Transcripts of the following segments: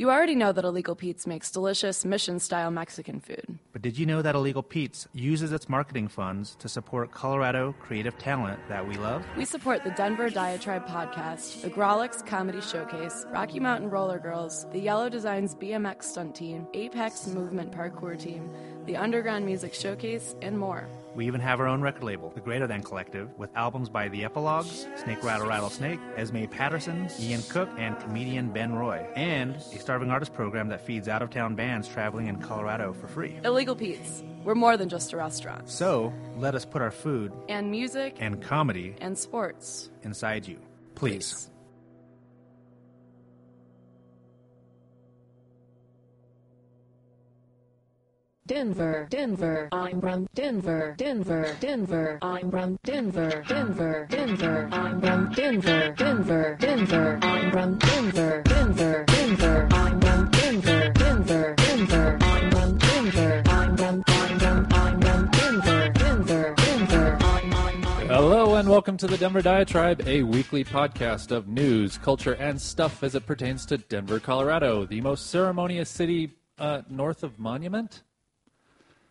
You already know that Illegal Pete's makes delicious mission style Mexican food. But did you know that Illegal Pete's uses its marketing funds to support Colorado creative talent that we love? We support the Denver Diatribe podcast, the Grawlix Comedy Showcase, Rocky Mountain Roller Girls, the Yellow Designs BMX Stunt Team, Apex Movement Parkour Team, the Underground Music Showcase, and more. We even have our own record label, the Greater Than Collective, with albums by The Epilogues, Snake Rattle Rattlesnake, Esme Patterson, Ian Cook, and comedian Ben Roy, and a starving artist program that feeds out of town bands traveling in Colorado for free. Illegal Pete's. We're more than just a restaurant. So, let us put our food And music and comedy and sports. inside you. Please. Denver, Denver, I'm from Denver, Denver, Denver, I'm from Denver, Denver, Denver, I'm from Denver, Denver, Denver, I'm from Denver, Denver, Denver, I'm from Denver, Denver, Denver, I'm from Denver, I'm from, I'm from, I'm from Denver, Denver, Denver. Hello and welcome to the Denver Diatribe, a weekly podcast of news, culture, and stuff as it pertains to Denver, Colorado, the most ceremonious city uh, north of Monument.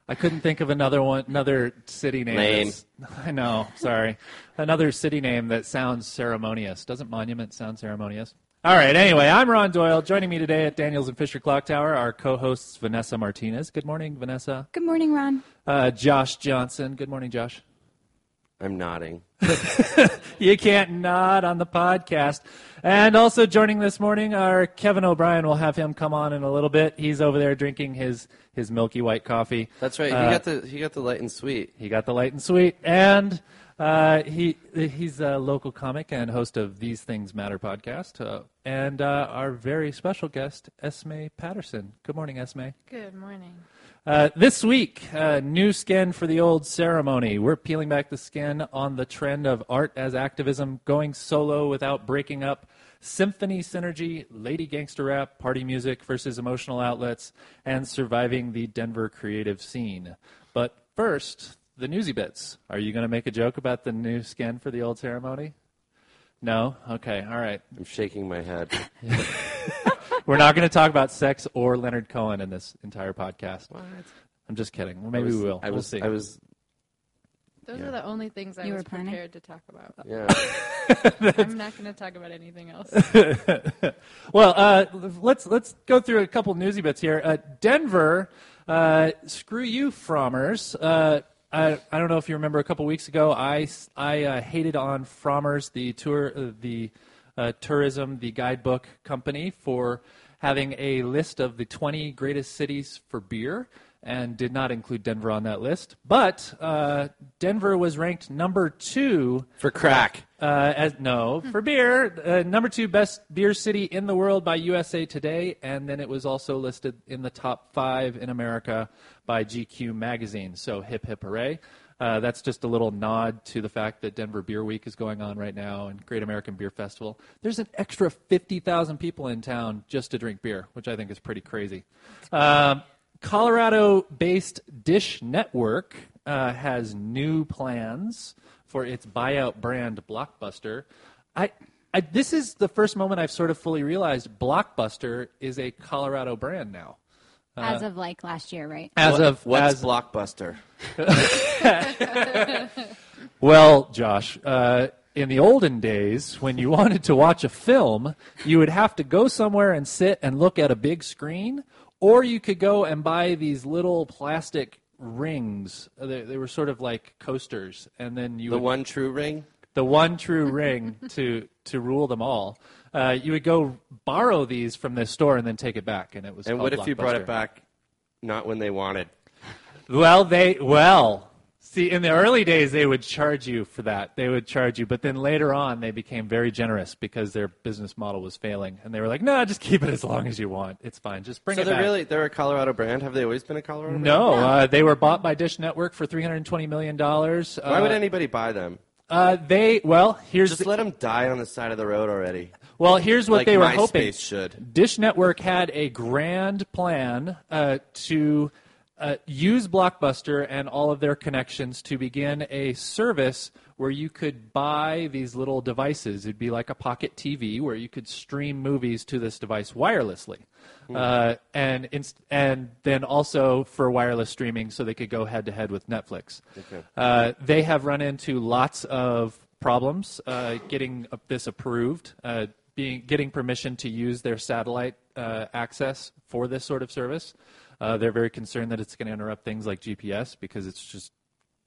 I couldn't think of another one, another city name. Lame. I know, sorry, another city name that sounds ceremonious. Doesn't Monument sound ceremonious? All right. Anyway, I'm Ron Doyle. Joining me today at Daniels and Fisher Clock Tower are co-hosts Vanessa Martinez. Good morning, Vanessa. Good morning, Ron. Uh, Josh Johnson. Good morning, Josh. I'm nodding. You can't nod on the podcast. And also joining this morning are Kevin O'Brien. We'll have him come on in a little bit. He's over there drinking his, his milky white coffee. That's right. He Uh, got the he got the light and sweet. He got the light and sweet. And uh, he he's a local comic and host of These Things Matter podcast. Uh, and uh, our very special guest, Esme Patterson. Good morning, Esme. Good morning. Uh, this week, uh, new skin for the old ceremony. We're peeling back the skin on the trend of art as activism, going solo without breaking up, symphony synergy, lady gangster rap, party music versus emotional outlets, and surviving the Denver creative scene. But first, the newsy bits. Are you going to make a joke about the new skin for the old ceremony? No? Okay, all right. I'm shaking my head. We're not going to talk about sex or Leonard Cohen in this entire podcast. What? I'm just kidding. Well, I maybe was- we will. I we'll see. I was Those Yeah. are the only things I You was were prepared to talk about. yeah. I'm not going to talk about anything else. well, uh, let's let's go through a couple newsy bits here. Uh, Denver, uh, screw you, Frommers. Uh, I, I don't know if you remember a couple weeks ago, I, uh, hated on Frommers, the tour, uh, the uh, tourism, the guidebook company, for having a list of the 20 greatest cities for beer, and did not include Denver on that list. But uh, Denver was ranked number two For crack. uh, as no for beer, uh, number two best beer city in the world by USA Today, and then it was also listed in the top five in America by GQ magazine. So hip hip hooray! Uh, that's just a little nod to the fact that Denver Beer Week is going on right now and Great American Beer Festival. There's an extra 50,000 people in town just to drink beer, which I think is pretty crazy. Um, Colorado based Dish Network uh, has new plans for its buyout brand Blockbuster. I, I, this is the first moment I've sort of fully realized Blockbuster is a Colorado brand now. As of like last year, right? As What- of what's as, blockbuster? Well, Josh, uh, in the olden days, when you wanted to watch a film, you would have to go somewhere and sit and look at a big screen, or you could go and buy these little plastic rings. Uh, They, they were sort of like coasters, and then you The would, one true ring. the one true ring to to rule them all. Uh, you would go borrow these from this store and then take it back, and it was. And what if you brought it back not when they wanted? Well, they well see in the early days they would charge you for that. They would charge you, but then later on they became very generous because their business model was failing, and they were like, "No, just keep it as long as you want. It's fine. Just bring so it they're back." really they're a Colorado brand. Have they always been a Colorado brand? no, uh, they were bought by Dish Network for three hundred twenty million dollars. Why uh, would anybody buy them? Uh, they well, here's Just the- let them die on the side of the road already. Well, here's what like they were MySpace hoping. should. Dish Network had a grand plan uh, to uh, use Blockbuster and all of their connections to begin a service where you could buy these little devices. It'd be like a pocket TV where you could stream movies to this device wirelessly, uh, and inst- and then also for wireless streaming, so they could go head to head with Netflix. Uh, they have run into lots of problems uh, getting uh, this approved, uh, being getting permission to use their satellite uh, access for this sort of service. Uh, they're very concerned that it's going to interrupt things like GPS because it's just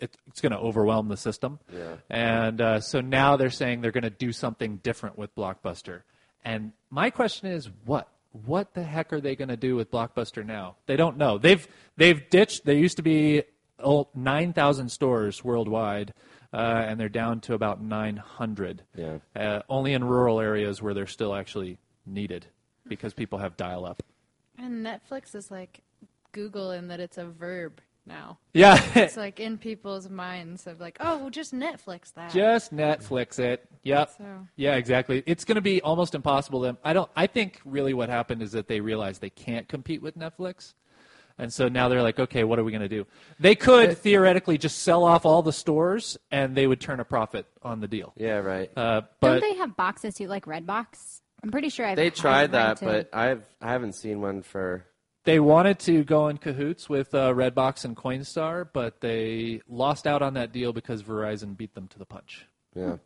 it, it's going to overwhelm the system. Yeah. And uh, so now they're saying they're going to do something different with Blockbuster. And my question is, what? What the heck are they going to do with Blockbuster now? They don't know. They've they've ditched. There used to be oh, nine thousand stores worldwide, uh, and they're down to about nine hundred. Yeah. Uh, only in rural areas where they're still actually needed because people have dial up. And Netflix is like Google in that it's a verb now. Yeah. It's like in people's minds of like, oh, well, just Netflix that. Just Netflix it. Yep. So Yeah, exactly. It's going to be almost impossible. To, I don't. I think really what happened is that they realized they can't compete with Netflix, and so now they're like, okay, what are we going to do? They could theoretically just sell off all the stores, and they would turn a profit on the deal. Yeah, right. Uh, Don't but they have boxes too, like Redbox? I'm pretty sure I've They I've tried that, rented- but I've I haven't seen one for. they wanted to go in cahoots with uh, Redbox and Coinstar, but they lost out on that deal because Verizon beat them to the punch. Yeah.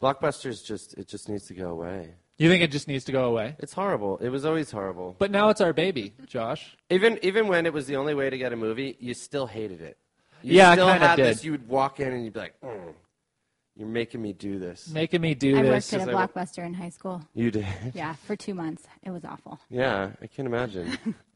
Blockbusters just it just needs to go away. You think it just needs to go away? It's horrible. It was always horrible. But now it's our baby, Josh. Even even when it was the only way to get a movie, you still hated it. You Yeah, I still kinda had did. this. You would walk in and you'd be like, "Mm, "You're making me do this." Making me do I this. I worked at a 'cause I wa- Blockbuster in high school. You did. Yeah, for two months. It was awful. Yeah, I can't imagine.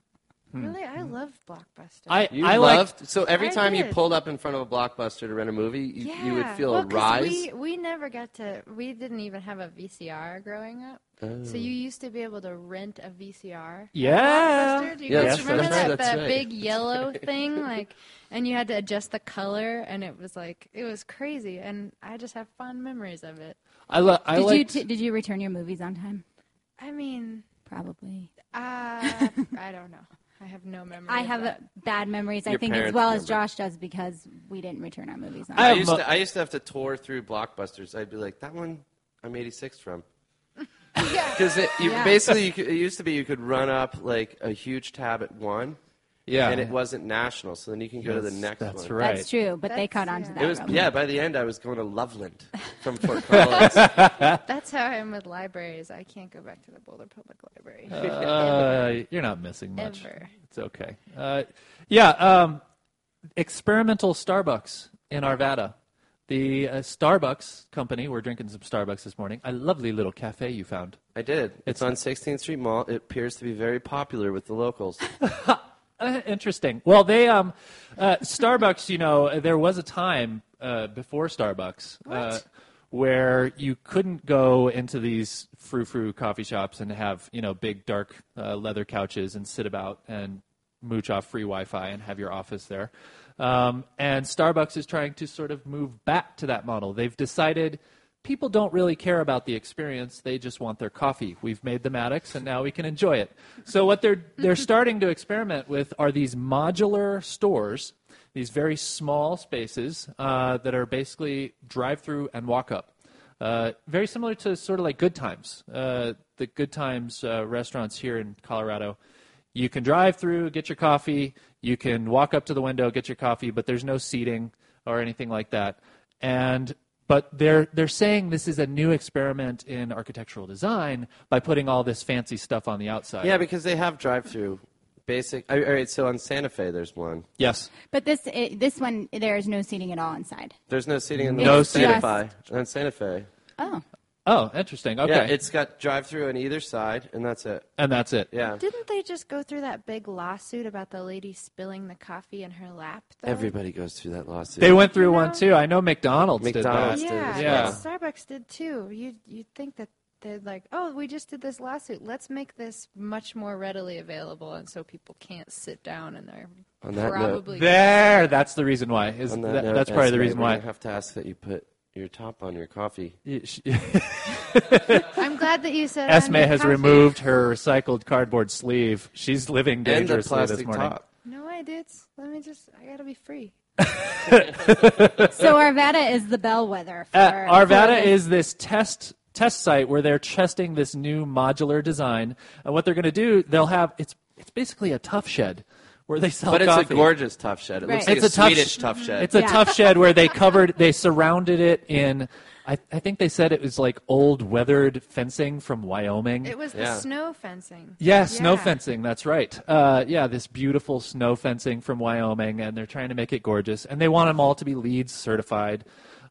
really, I love Blockbuster. I You I like loved so every I time you did. pulled up in front of a blockbuster to rent a movie, you, yeah. you would feel well, a 'cause rise. We, we never got to. We didn't even have a VCR growing up. Oh. So you used to be able to rent a VCR. at Yeah. Blockbuster. Do you Yes, guys remember that's that, right, that's that right. big yellow thing? Like, and you had to adjust the color, and it was like it was crazy. And I just have fond memories of it. I, lo- I Did you liked- t- did you return your movies on time? I mean, Probably. uh, I don't know. I have no memory. I of have that. uh, bad memories. I think as parents well as. Josh does because we didn't return our movies I I used to I used to have to tour through blockbusters. I'd be like, that one I'm 86 from. Because it you, Yeah. basically you could, it used to be you could run up like a huge tab at one, yeah. and it wasn't national. So then you can go to the That's- next that's one. right. That's true, but they That's- caught on to yeah. that. It was real yeah. By the end, I was going to Loveland from Fort Collins. That's how I am with libraries. I can't go back to the Boulder Public Library. Uh, you're not missing much. Ever. It's okay. Uh, yeah, um, experimental Starbucks in Arvada. The uh, Starbucks company, we're drinking some Starbucks this morning. A lovely little cafe you found. I did. It's on 16th Street Mall. It appears to be very popular with the locals. Uh, interesting. Well, they um, uh, Starbucks. You know, there was a time uh, before Starbucks uh, where you couldn't go into these frou frou coffee shops and have you know big dark uh, leather couches and sit about and mooch off free Wi-Fi and have your office there. Um, and Starbucks is trying to sort of move back to that model. They've decided people don't really care about the experience; they just want their coffee. We've made them addicts, and now we can enjoy it. So what they're they're starting to experiment with are these modular stores, these very small spaces uh, that are basically drive-through and walk-up. Uh, very similar to sort of like Good Times, uh, the Good Times uh, restaurants here in Colorado. You can drive through, get your coffee. You can walk up to the window, get your coffee, but there's no seating or anything like that. And but they're they're saying this is a new experiment in architectural design by putting all this fancy stuff on the outside. yeah, because they have drive-through. Basic. All right. So on Santa Fe, there's one. Yes. But this it, this one there is no seating at all inside. There's no seating in the No Santa. Fe. On Santa Fe. Oh, Oh, interesting. Okay. Yeah, it's got drive-through on either side, and that's it. and that's it. Yeah. Didn't they just go through that big lawsuit about the lady spilling the coffee in her lap? Though? Everybody goes through that lawsuit. They went through You one know? too. I know McDonald's, McDonald's did did Yeah, Yeah. but Starbucks did too. You you think that they're like, oh, we just did this lawsuit. Let's make this much more readily available, and so people can't sit down and they're On that probably that. There. That's the reason why. Is On that that- note, that's probably the reason why. gonna have to ask that you put your top on your coffee. I'm glad that you said. Esme has coffee. removed her recycled cardboard sleeve. She's living And the dangerously plastic this morning. top. No, I did. Let me just. I gotta be free. So Arvada is the bellwether for Uh, Arvada this- is this test test site where they're testing this new modular design. And what they're going to do, they'll have it's it's basically a tough shed where they sell coffee, But it's coffee. a gorgeous tough shed. It looks like It's a, a tough Swedish sh- tough shed. It's a tough shed where they covered, they surrounded it in. I, I think they said it was like old weathered fencing from Wyoming. It was the Yeah. snow fencing. Yeah, snow Yeah. fencing. That's right. Uh, yeah, this beautiful snow fencing from Wyoming, and they're trying to make it gorgeous. And they want them all to be LEEDs certified,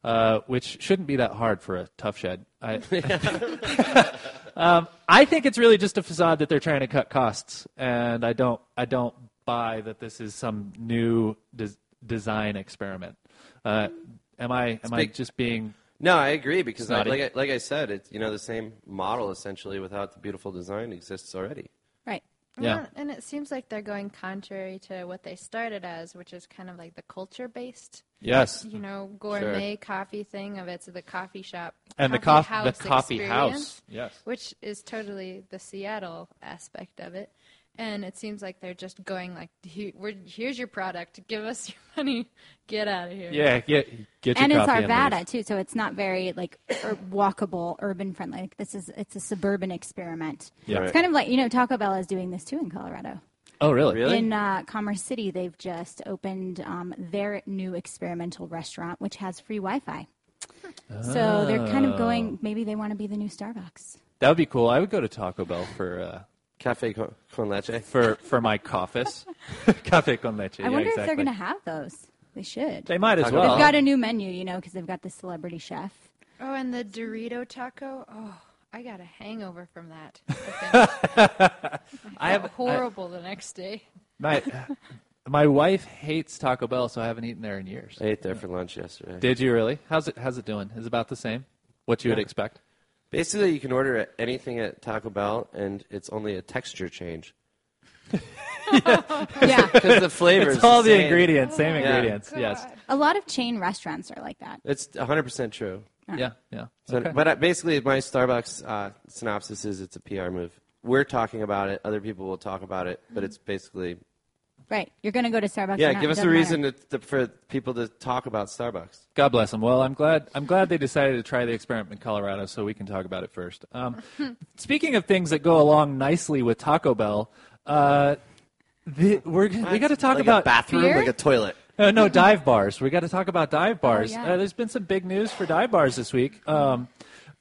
uh, which shouldn't be that hard for a tough shed. I, um, I think it's really just a facade that they're trying to cut costs, and I don't. I don't buy that this is some new des- design experiment. Uh, am I? Am I just being? No, I agree because I, like I, like I said, it's you know the same model essentially without the beautiful design exists already. right. Yeah. Well, and it seems like they're going contrary to what they started as, which is kind of like the culture based, Yes. you know, gourmet coffee thing of it's the coffee shop And the coffee coffee, the house coffee house. Yes. which is totally the Seattle aspect of it. And it seems like they're just going like, we're, "Here's your product. Give us your money. Get out of here." Yeah. Get get your and it's coffee and. Arvada too, so it's not very like walkable, urban friendly. Like, this is it's a suburban experiment. Yeah. It's kind of like you know Taco Bell is doing this too in Colorado. Oh, really? Really? In uh, Commerce City, they've just opened um, their new experimental restaurant, which has free Wi-Fi. Oh. So they're kind of going. Maybe they want to be the new Starbucks. That would be cool. I would go to Taco Bell for uh, Cafe con, con leche. for for my coffees. Cafe con leche. I yeah, wonder if they're going to have those. They should. They might as well. They've got a new menu, you know, because they've got the celebrity chef. Oh, and the Dorito taco. Oh, I got a hangover from that. I, think. I have horrible the next day. my my wife hates Taco Bell, so I haven't eaten there in years. I ate there for lunch yesterday. Did you really? How's it How's it doing? Is it about the same? What you would expect? Basically, you can order anything at Taco Bell, and it's only a texture change Yeah. because the flavors. It's all the same. ingredients, same Yeah. ingredients. Yes. A lot of chain restaurants are like that. It's 100 percent true. Yeah. Yeah. So, Okay. But uh, basically, my Starbucks uh, synopsis is it's a PR move. We're talking about it. Other people will talk about it, but it's basically Right. You're going to go to Starbucks. or yeah. not, Give us a reason to, to, for people to talk about Starbucks. God bless them. Well, I'm glad. I'm glad they decided to try the experiment in Colorado, so we can talk about it first. Um, speaking of things that go along nicely with Taco Bell, uh, the, we're, we got to talk like about a bathroom, Beer? like a toilet. Uh, no, dive bars. We got to talk about dive bars. yeah. uh, there's been some big news for dive bars this week. Um,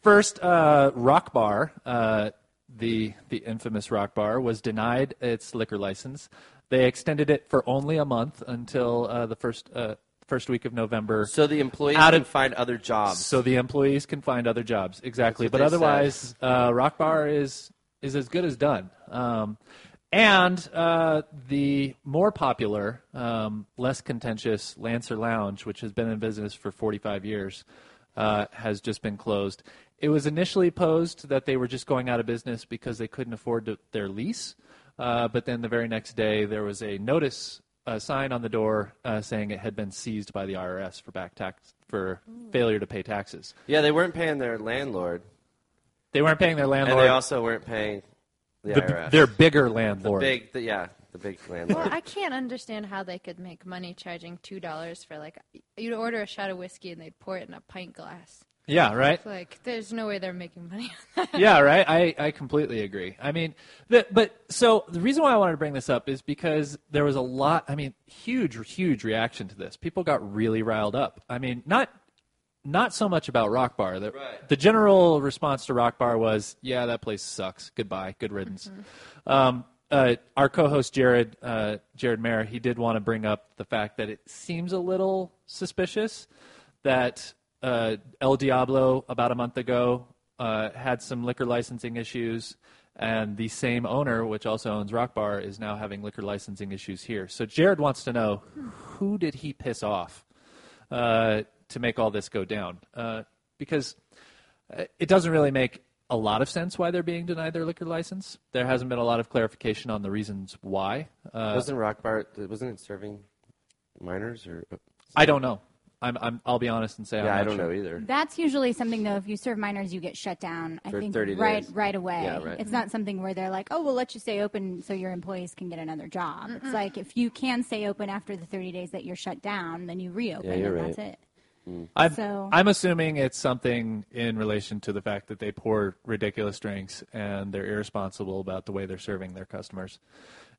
first, uh, Rock Bar, uh, the the infamous Rock Bar, was denied its liquor license. They extended it for only a month until uh, the first uh, first week of November. So the employees Out can of- find other jobs. So the employees can find other jobs. Exactly. But otherwise, uh, Rock Bar is is as good as done. Um, and uh, the more popular, um, less contentious Lancer Lounge, which has been in business for 45 years, uh, has just been closed. It was initially posed that they were just going out of business because they couldn't afford to, their lease. Uh, but then the very next day, there was a notice, a sign on the door uh, saying it had been seized by the IRS for back tax for failure to pay taxes. yeah, they weren't paying their landlord, They weren't paying their and landlord. they also weren't paying the, the, IRS. their bigger the landlord. big, the, yeah, the big landlord. Well, I can't understand how they could make money charging two dollars for like you'd order a shot of whiskey and they'd pour it in a pint glass. Yeah, right. It's like there's no way they're making money. yeah, right. I, I completely agree. I mean, the, but so the reason why I wanted to bring this up is because there was a lot. I mean, huge, huge reaction to this. People got really riled up. I mean, not not so much about Rock Bar. The, Right. the general response to Rock Bar was, "Yeah, that place sucks. Goodbye. Good riddance." Um, uh, our co-host Jared uh, Jared Mayer, he did want to bring up the fact that it seems a little suspicious that uh, El Diablo about a month ago uh, had some liquor licensing issues, and the same owner, which also owns Rock Bar, is now having liquor licensing issues here. So Jared wants to know who did he piss off uh, to make all this go down? Uh, because uh, it doesn't really make a lot of sense why they're being denied their liquor license. There hasn't been a lot of clarification on the reasons why. Uh, wasn't Rock Bar? Wasn't it serving minors or? I don't know. I'm, I'm I'll be honest and say I'm Yeah, I don't sure. know either. That's usually something though. If you serve minors, you get shut down. I For think 30 right days. right away. Yeah, right. It's not something where they're like, oh, we'll let you stay open so your employees can get another job. It's like if you can stay open after the 30 days that you're shut down, then you reopen, Yeah, you're and right. that's it. Mm. I'm, So- I'm assuming it's something in relation to the fact that they pour ridiculous drinks and they're irresponsible about the way they're serving their customers.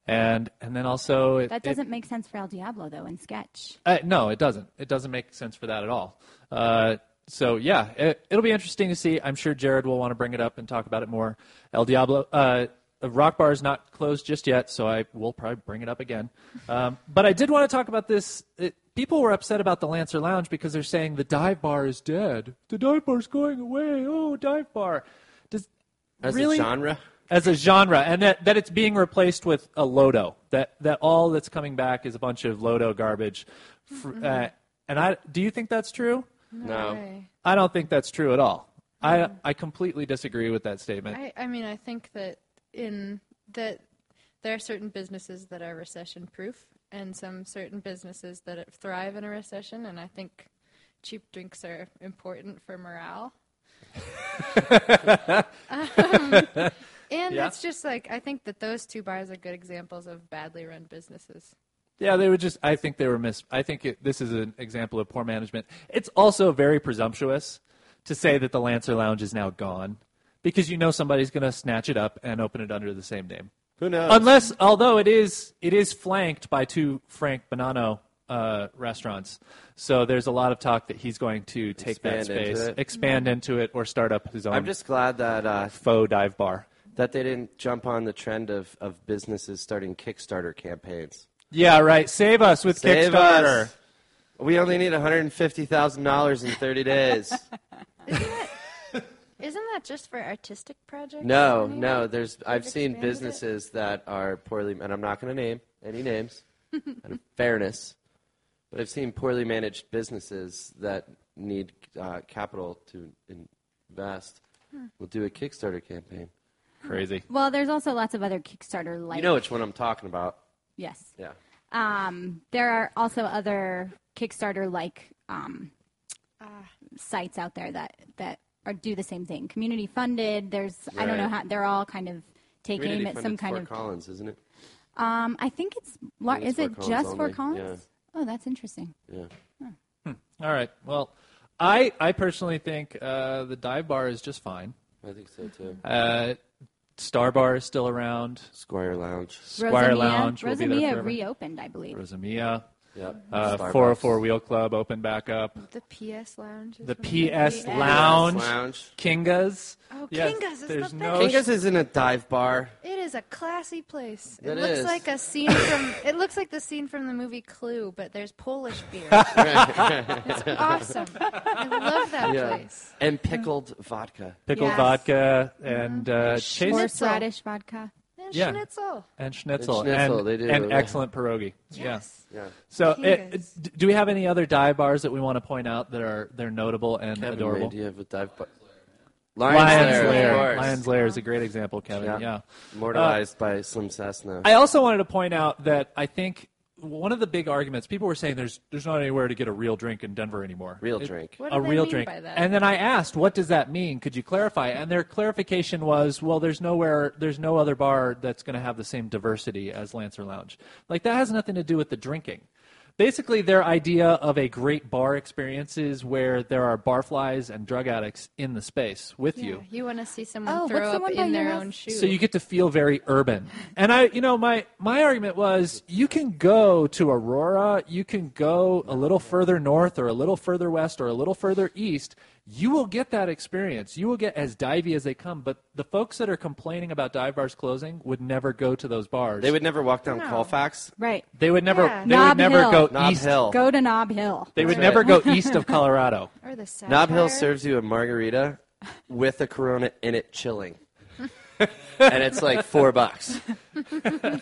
And and then also it, That doesn't make sense for El Diablo though in sketch. Uh, no, it doesn't. It doesn't make sense for that at all. Uh, so yeah, it, it'll be interesting to see. I'm sure Jared will want to bring it up and talk about it more. El Diablo, uh, Rock Bar is not closed just yet, so I will probably bring it up again. Um, but I did want to talk about this. It, people were upset about the Lancer Lounge because they're saying the dive bar is dead. The dive bar's going away. Oh, dive bar. Does As really a genre, as a genre, and that, that it's being replaced with a Lodo. That that all that's coming back is a bunch of Lodo garbage. Fr- Uh, and I do you think that's true? no. Way. I don't think that's true at all. I I completely disagree with that statement. I, I mean, I think that in that there are certain businesses that are recession proof and some certain businesses that thrive in a recession, and I think cheap drinks are important for morale. um, and Yeah. it's just like I think that those two bars are good examples of badly run businesses. Yeah, they were just. I think they were mis. I think it, this is an example of poor management. It's also very presumptuous to say that the Lancer Lounge is now gone because you know somebody's going to snatch it up and open it under the same name. Who knows? Unless, although it is, it is flanked by two Frank Bonanno uh, restaurants. So there's a lot of talk that he's going to take that Expand into space, it. expand into it, or start up his own I'm just glad that uh, faux dive bar. That they didn't jump on the trend of, of businesses starting Kickstarter campaigns. Yeah, right. Save us with Save Kickstarter. us. We only need $150,000 in 30 days. Isn't that just for artistic projects? No, anyway? no. There's I've seen expanded it? businesses that are poorly, and I'm not going to name any names, out of fairness, but I've seen poorly managed businesses that need uh, capital to invest. Hmm. We'll do a Kickstarter campaign. Crazy. Well, there's also lots of other Kickstarter like You know which one I'm talking about? yes. Yeah. Um, there are also other Kickstarter like um, sites out there that that are do the same thing. Community funded. There's I don't know how they're all kind of take Community aim at some funded kind Fort of. Collins, isn't it? Um, I think it's lar- think it's is it Collins just only, for Collins? Oh, that's interesting. Yeah. All right. Well, I I personally think uh, the dive bar is just fine. I think so too. Uh, Star Bar is still around. Squire Lounge. Squire Rosamia, Lounge will be there Rosamia forever. reopened, I believe. Rosamia. Yep. Uh, Starbucks. 404 Wheel Club opened back up. The PS Lounge. The one of PS PS Lounge. Lounge. Kingas. Oh, Yes, Kingas is there's the no best. Kinga's isn't a dive bar. It is a classy place. It It looks is. like a scene from. It looks like the scene from the movie Clue, but there's Polish beer. it's awesome. I love that Yeah. place. And pickled vodka. pickled Yes. vodka and uh, chase Horseradish vodka. And Yeah. schnitzel. and schnitzel And schnitzel, and, they do, and yeah. excellent pierogi. Yes. Yeah. So, Kingas. it, do we have any other dive bars that we want to point out that are they're notable and Kevin, adorable? man, do you have a dive bar? Lion's Lair, Lair. Lion's Lair is a great example, Kevin. Yeah. yeah. Immortalized by Slim Cessna. Uh, I also wanted to point out that I think one of the big arguments people were saying there's there's not anywhere to get a real drink in Denver anymore. Real It- drink. What a do they real mean drink. by that? And then I asked, what does that mean? Could you clarify? And their clarification was, well, there's nowhere, there's no other bar that's going to have the same diversity as Lancer Lounge. Like that has nothing to do with the drinking. Basically, their idea of a great bar experience is where there are barflies and drug addicts in the space with Yeah, you. you want to see someone Oh, throw the up in their own shoe. So you get to feel very urban. And I, you know, my my argument was you can go to Aurora, you can go a little further north or a little further west or a little further east. You will get that experience. You will get as divey as they come. But the folks that are complaining about dive bars closing would never go to those bars. They would never walk down No. Colfax. Right. They would never. Yeah. They Knob would never Hill. go Knob east. Hill. Go to Knob Hill. They would That's never go east of Colorado. or the. Knob Hill serves you a margarita with a Corona in it, chilling, and it's like four bucks.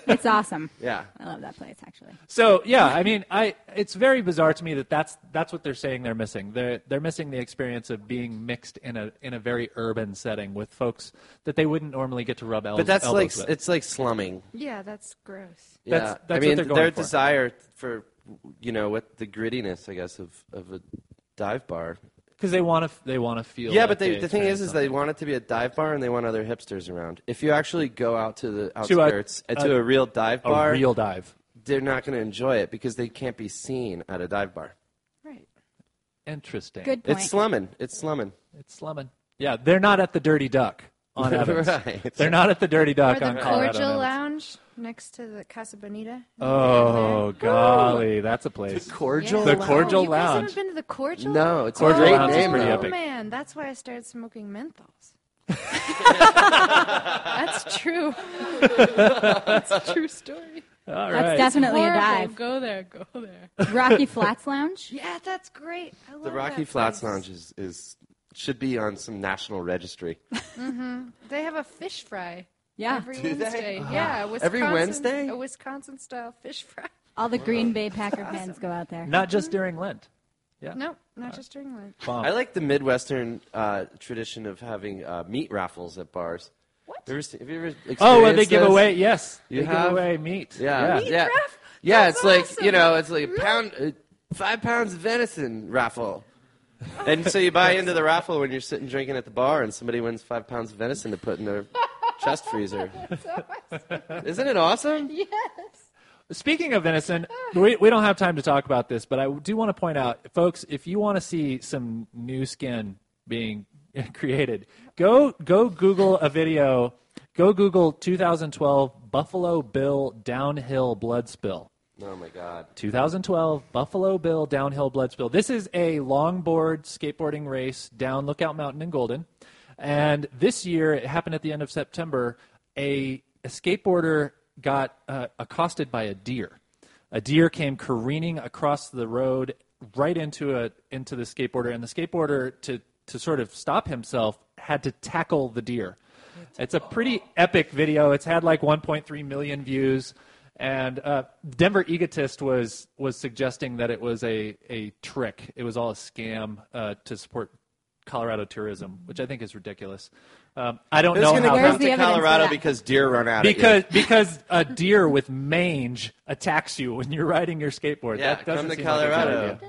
It's awesome. Yeah. I love that place actually. So yeah, I mean, I it's very bizarre to me that that's that's what they're saying they're missing. They're they're missing the experience of being mixed in a in a very urban setting with folks that they wouldn't normally get to rub el- But that's elbows like with. it's like slumming. Yeah, that's gross. Yeah, That's- that's I what mean they're going their for. desire for you know, with the grittiness, I guess, of, of a dive bar. Because they want to they want to feel. Yeah, like but they, they the thing is, experienced is they want it to be a dive bar and they want other hipsters around. If you actually go out to the To a- outskirts uh, to a- a, real dive bar, a real dive. they're not going to enjoy it because they can't be seen at a dive bar. Right. Interesting. Good point. It's slumming. It's slumming. It's slumming. Yeah, they're not at the Dirty Duck on Evans. Right. They're not at the Dirty Or Duck the on Colorado. Cordial Evans. Lounge next to the Casa Bonita. Oh golly, that's a place. Cordial. The Wow, Cordial oh, you guys Lounge. haven't been to the Cordial? No, it's Cordial a great Lounge is name. pretty though. Oh epic. man, that's why I started smoking menthols. that's true. that's a true story. All That's right. definitely a Horrible. dive. Go there, go there. Rocky Flats Lounge. Yeah, that's great. I love The Rocky that Flats place. Lounge is, is should be on some national registry. Mm-hmm. They have a fish fry. Yeah. Every Do they? Wednesday. Yeah, Wisconsin, Every Wednesday? A Wisconsin style fish fry. All the Green Bay Packer fans go out there. Not just during Lent. Yeah. No, not just during Lent. Bomb. I like the Midwestern uh, tradition of having uh, meat raffles at bars. What? Have you ever, have you ever experienced Oh, well, they give this? away. Yes, You they have? give away meat. Yeah, yeah. yeah, raff- yeah. That's it's like you know, it's like a pound, uh, five pounds of venison raffle. and so you buy into the raffle when you're sitting drinking at the bar, and somebody wins five pounds of venison to put in their chest freezer. Isn't it awesome? Yes. Speaking of venison, we, we don't have time to talk about this, but I do want to point out, folks, if you want to see some new skin being created, go go Google a video. Go Google 2012 Buffalo Bill downhill blood spill. Oh my God. 2012 Buffalo Bill downhill blood spill. This is a longboard skateboarding race down Lookout Mountain in Golden. And this year, it happened at the end of September, a, a skateboarder got uh, accosted by a deer. A deer came careening across the road right into a into the skateboarder, and the skateboarder to to sort of stop himself had to tackle the deer. It's a pretty epic video. It's had like 1.3 million views. And uh, Denver Egotist was was suggesting that it was a, a trick. It was all a scam uh, to support Colorado tourism, which I think is ridiculous. Um, I don't Who's know going to how Where's come the to evidence Colorado because deer run out because at you? because a deer with mange attacks you when you're riding your skateboard. Yeah, that doesn't come to seem like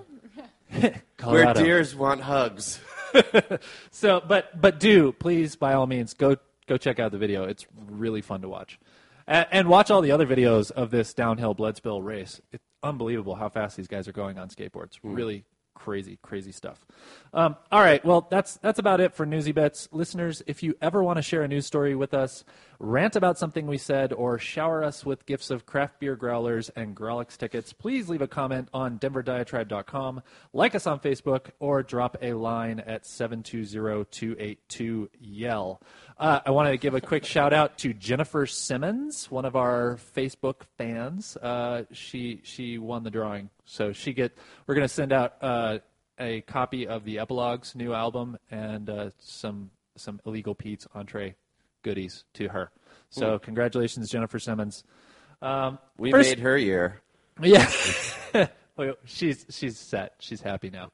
a Colorado. Where deers want hugs. So, but but do please by all means go go check out the video. It's really fun to watch, and, and watch all the other videos of this downhill blood spill race. It's unbelievable how fast these guys are going on skateboards. Really crazy, crazy stuff. Um, all right, well that's that's about it for Newsy Bits, listeners. If you ever want to share a news story with us, rant about something we said, or shower us with gifts of craft beer growlers and Grawlix tickets, please leave a comment on denverdiatribe.com, like us on Facebook, or drop a line at 720-282-YELL. Uh, I want to give a quick shout out to Jennifer Simmons, one of our Facebook fans. Uh, she she won the drawing, so she get. We're going to send out uh, a copy of the Epilogue's new album and uh, some some illegal Pete's entree goodies to her. So congratulations, Jennifer Simmons. Um, We first- made her year. yeah. Well, she's she's set. She's happy now.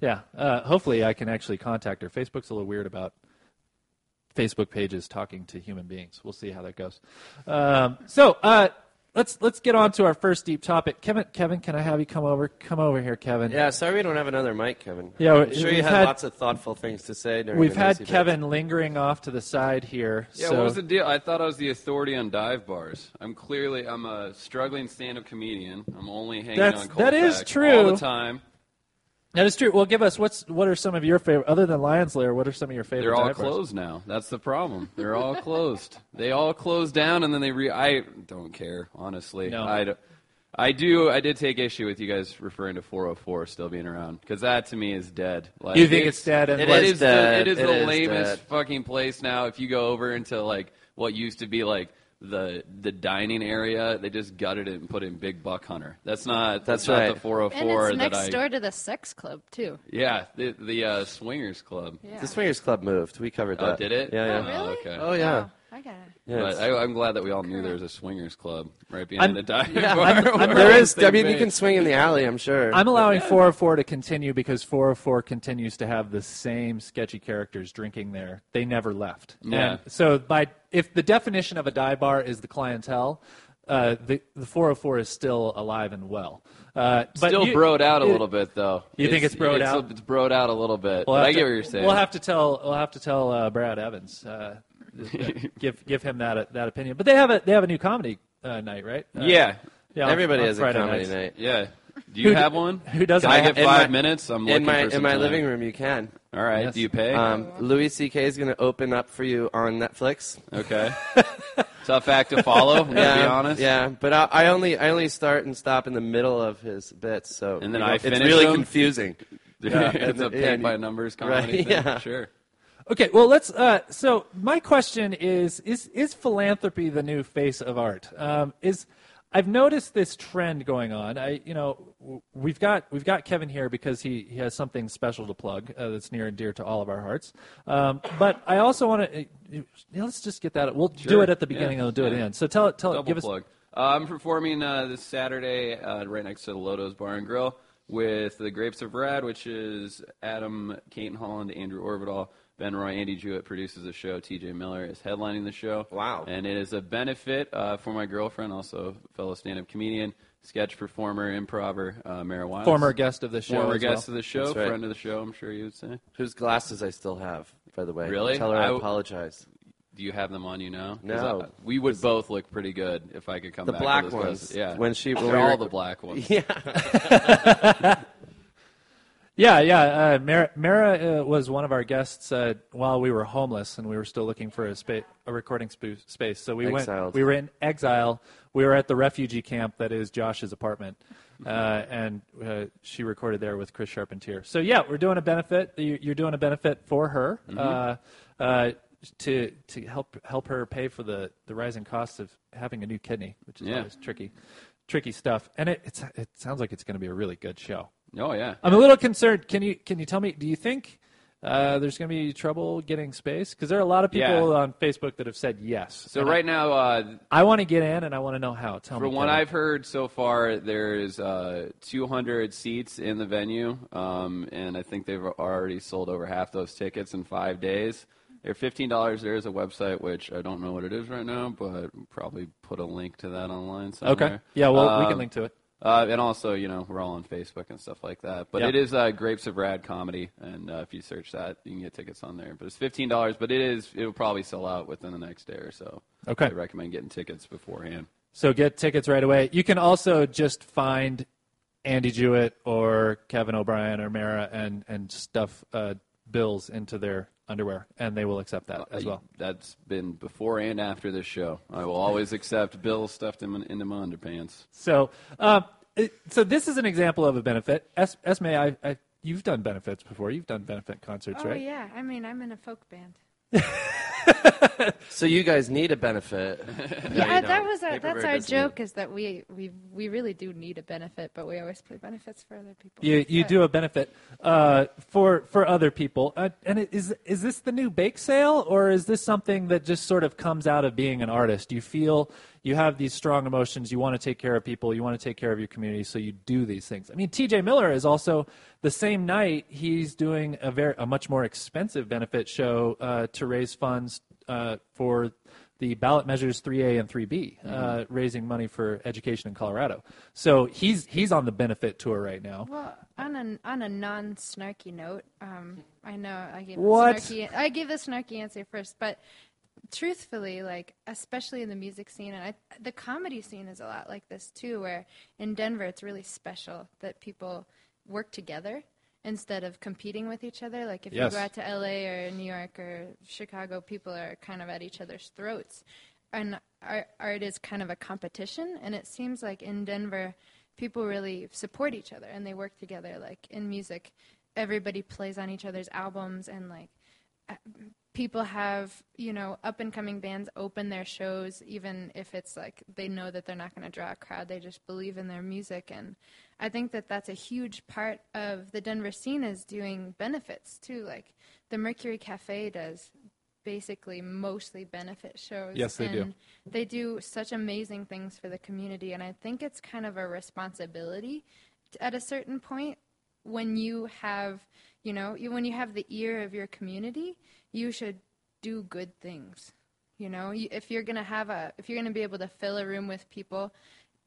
Yeah. Uh, hopefully, I can actually contact her. Facebook's a little weird about Facebook pages talking to human beings. We'll see how that goes. Um, so uh, let's let's get on to our first deep topic. Kevin, Kevin, can I have you come over? Come over here, Kevin. Yeah, sorry we don't have another mic, Kevin. Yeah, I'm sure you we've had, had- lots of thoughtful things to say. During We've had Nosy Bits. Kevin lingering off to the side here. Yeah, so what was the deal? I thought I was the authority on dive bars. I'm clearly I'm a struggling stand-up comedian. I'm only hanging That's- on that is Colfax true. all the time. That is true. Well, give us what's what are some of your favorite other than Lions Lair? What are some of your favorite? They're all dive bars? closed now. That's the problem. They're all closed. They all closed down, and then they re. I don't care honestly. No. I, don't- I do. I did take issue with you guys referring to 404 still being around because that to me is dead. Like, You think it's dead and it It's dead. The, it is It the is lamest dead. fucking place now. If you go over into like what used to be like the the dining area, they just gutted it and put in Big Buck Hunter. That's not. That's, That's not right. the 404 And it's that next I. door to the sex club too. Yeah, the the uh, swingers club. Yeah. The Swingers Club moved. We covered that. Oh, that. did it? Yeah, yeah. Oh, really? okay. Oh, yeah. Oh, I got it. Yeah, But I, I'm glad that we all knew there was a swingers club right behind I'm- the dive Yeah, bar. I'm- where there all I mean, you can swing in the alley. I'm sure. I'm allowing 404 to continue because 404 continues to have the same sketchy characters drinking there. They never left. Yeah. And so by if the definition of a dive bar is the clientele, uh, the the 404 is still alive and well. Uh, but Still you- broed out a it- little bit, though. You think it's broed out? It's broed out a little bit. We'll but I get to- what you're saying. We'll have to tell. We'll have to tell uh, Brad Evans. Uh, give give him that that opinion. But they have a they have a new comedy uh, night, right? Uh, yeah, yeah. Everybody on has Friday a comedy nights. night. yeah. Do you Who have one? who doesn't? Can I I get five my- minutes? I'm In my for in my time. living room, you can. All right. Yes. Do you pay? Um, Louis C.K. is going to open up for you on Netflix. okay. Tough act to follow. Yeah, gonna be honest. Yeah, but I, I only I only start and stop in the middle of his bits, so And then you know, I it's really them? confusing. Yeah, it's a Yeah, paint and- by numbers Right, thing. yeah. Sure. Okay, well, let's. Uh, so, my question is: Is is philanthropy the new face of art? Um, is I've noticed this trend going on. I, you know, we've got we've got Kevin here because he, he has something special to plug uh, that's near and dear to all of our hearts. Um, but I also want to. Uh, let's just get that. We'll do it at the beginning Yeah. and we'll do it Yeah. in. So tell tell Double give us. Uh, I'm performing uh, this Saturday uh, right next to the Lotos Bar and Grill with the Grapes of Rad, which is Adam, Kate Holland, Andrew Orvedahl, Ben Roy, Andy Juett produces the show. TJ Miller is headlining the show. Wow. And it is a benefit uh, for my girlfriend, also a fellow stand-up comedian, sketch performer, improver, uh, Mara Wiles. Former guest of the show. Former as guest well. of the show, right. friend of the show, I'm sure you would say. Whose glasses I still have, by the way. Really? Tell her I, I w- apologize. Do you have them on you now? No. I- we would both look pretty good if I could come The back black with ones. glasses. Yeah. When she when we all rec- the black ones. Yeah. Yeah, yeah. Uh, Mara, Mara uh, was one of our guests uh, while we were homeless and we were still looking for a, spa- a recording sp- space. So we went. We were in exile. We were at the refugee camp that is Josh's apartment, uh, and uh, she recorded there with Chris Charpentier. So yeah, we're doing a benefit. You- You're doing a benefit for her. Uh, uh, to to help help her pay for the, the rising costs of having a new kidney, which is Yeah. always tricky, tricky stuff. And it it's, it sounds like it's going to be a really good show. Oh yeah. I'm a little concerned. Can you can you tell me? Do you think uh, there's going to be trouble getting space? Because there are a lot of people Yeah. on Facebook that have said yes. So right now, uh, I, I want to get in, and I want to know how. Tell from me. what I've heard so far, there's uh, 200 seats in the venue, um, and I think they've already sold over half those tickets in five days. They're fifteen dollars. There is a website which I don't know what it is right now, but probably put a link to that online somewhere. Okay. Yeah. Well, we can Um, link to it. Uh, and also, you know, we're all on Facebook and stuff like that. But Yeah. it is uh, Grapes of Rad comedy, and uh, if you search that, you can get tickets on there. But it's fifteen dollars. But it is it will probably sell out within the next day or so. Okay. I recommend getting tickets beforehand. So get tickets right away. You can also just find Andy Juett or Kevin O'Brien or Mara and and stuff uh, bills into their underwear, and they will accept that as Uh, well. That's been before and after this show. I will always accept bills stuffed in, into my underpants. So, um, it, so this is an example of a benefit. Es- Esme, I, I, you've done benefits before. You've done benefit concerts, Oh right? yeah, I mean I'm in a folk band. so you guys need a benefit. Yeah, that was our, that's our doesn't joke is that we, we we really do need a benefit, but we always play benefits for other people. You you But- do a benefit uh, for for other people, uh, and it- is is this the new bake sale, or is this something that just sort of comes out of being an artist? Do you feel you have these strong emotions, you want to take care of people, you want to take care of your community, so you do these things. I mean, T.J. Miller is also the same night he's doing a very a much more expensive benefit show uh, to raise funds uh, for the ballot measures 3A and 3B, uh, raising money for education in Colorado. So he's he's on the benefit tour right now. Well, on a on a non snarky note, um, I know I gave What? The snarky, I gave the snarky answer first, but truthfully, like especially in the music scene, and I, the comedy scene is a lot like this too. Where in Denver, it's really special that people work together instead of competing with each other. Like if Yes. you go out to LA or New York or Chicago, people are kind of at each other's throats, and art, art is kind of a competition. And it seems like in Denver, people really support each other and they work together. Like in music, everybody plays on each other's albums and like people have you know up and coming bands open their shows even if it's like they know that they're not going to draw a crowd they just believe in their music and i think that that's a huge part of the denver scene is doing benefits too like the mercury cafe does basically mostly benefit shows Yes, they do. and they do such amazing things for the community and i think it's kind of a responsibility at a certain point when you have you know you, when you have the ear of your community you should do good things You know, you, if you're gonna have a, if you're gonna be able to fill a room with people,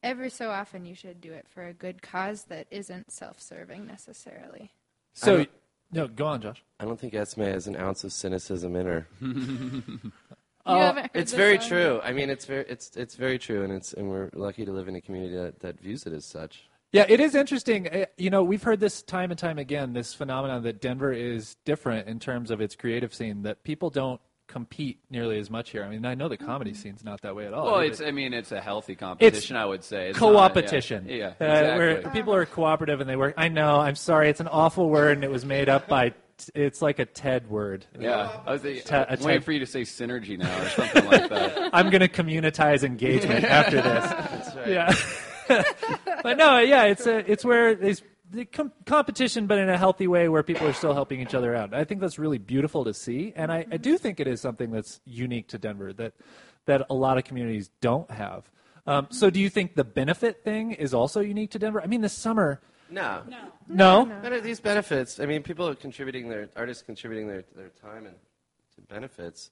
every so often you should do it for a good cause that isn't self-serving necessarily. So, no, go on, Josh. I don't think Esme has an ounce of cynicism in her. You haven't heard It's very song? true. I mean, it's very it's it's very true, and it's and we're lucky to live in a community that, that views it as such. Yeah, it is interesting. Uh, You know, we've heard this time and time again. This phenomenon that Denver is different in terms of its creative scene. That people don't compete nearly as much here. I mean, I know the comedy scene's not that way at all. Well, it's. I mean, it's a healthy competition. I would say. It's co-opetition. yeah, yeah, Uh, where people are cooperative and they work. I know. I'm sorry. It's an awful word, and it was made up by. It's like a TED word. yeah, I was thinking, I'm waiting for you to say synergy now or something like that. I'm going to communitize engagement after this. That's right. Yeah. but no, yeah, it's a, it's where there's the com- competition, but in a healthy way where people are still helping each other out. I think that's really beautiful to see, and I, I do think it is something that's unique to Denver that that a lot of communities don't have. Um, so, do you think the benefit thing is also unique to Denver? I mean, this summer, No, no, But these benefits, I mean, people are contributing their artists contributing their, their time and to benefits.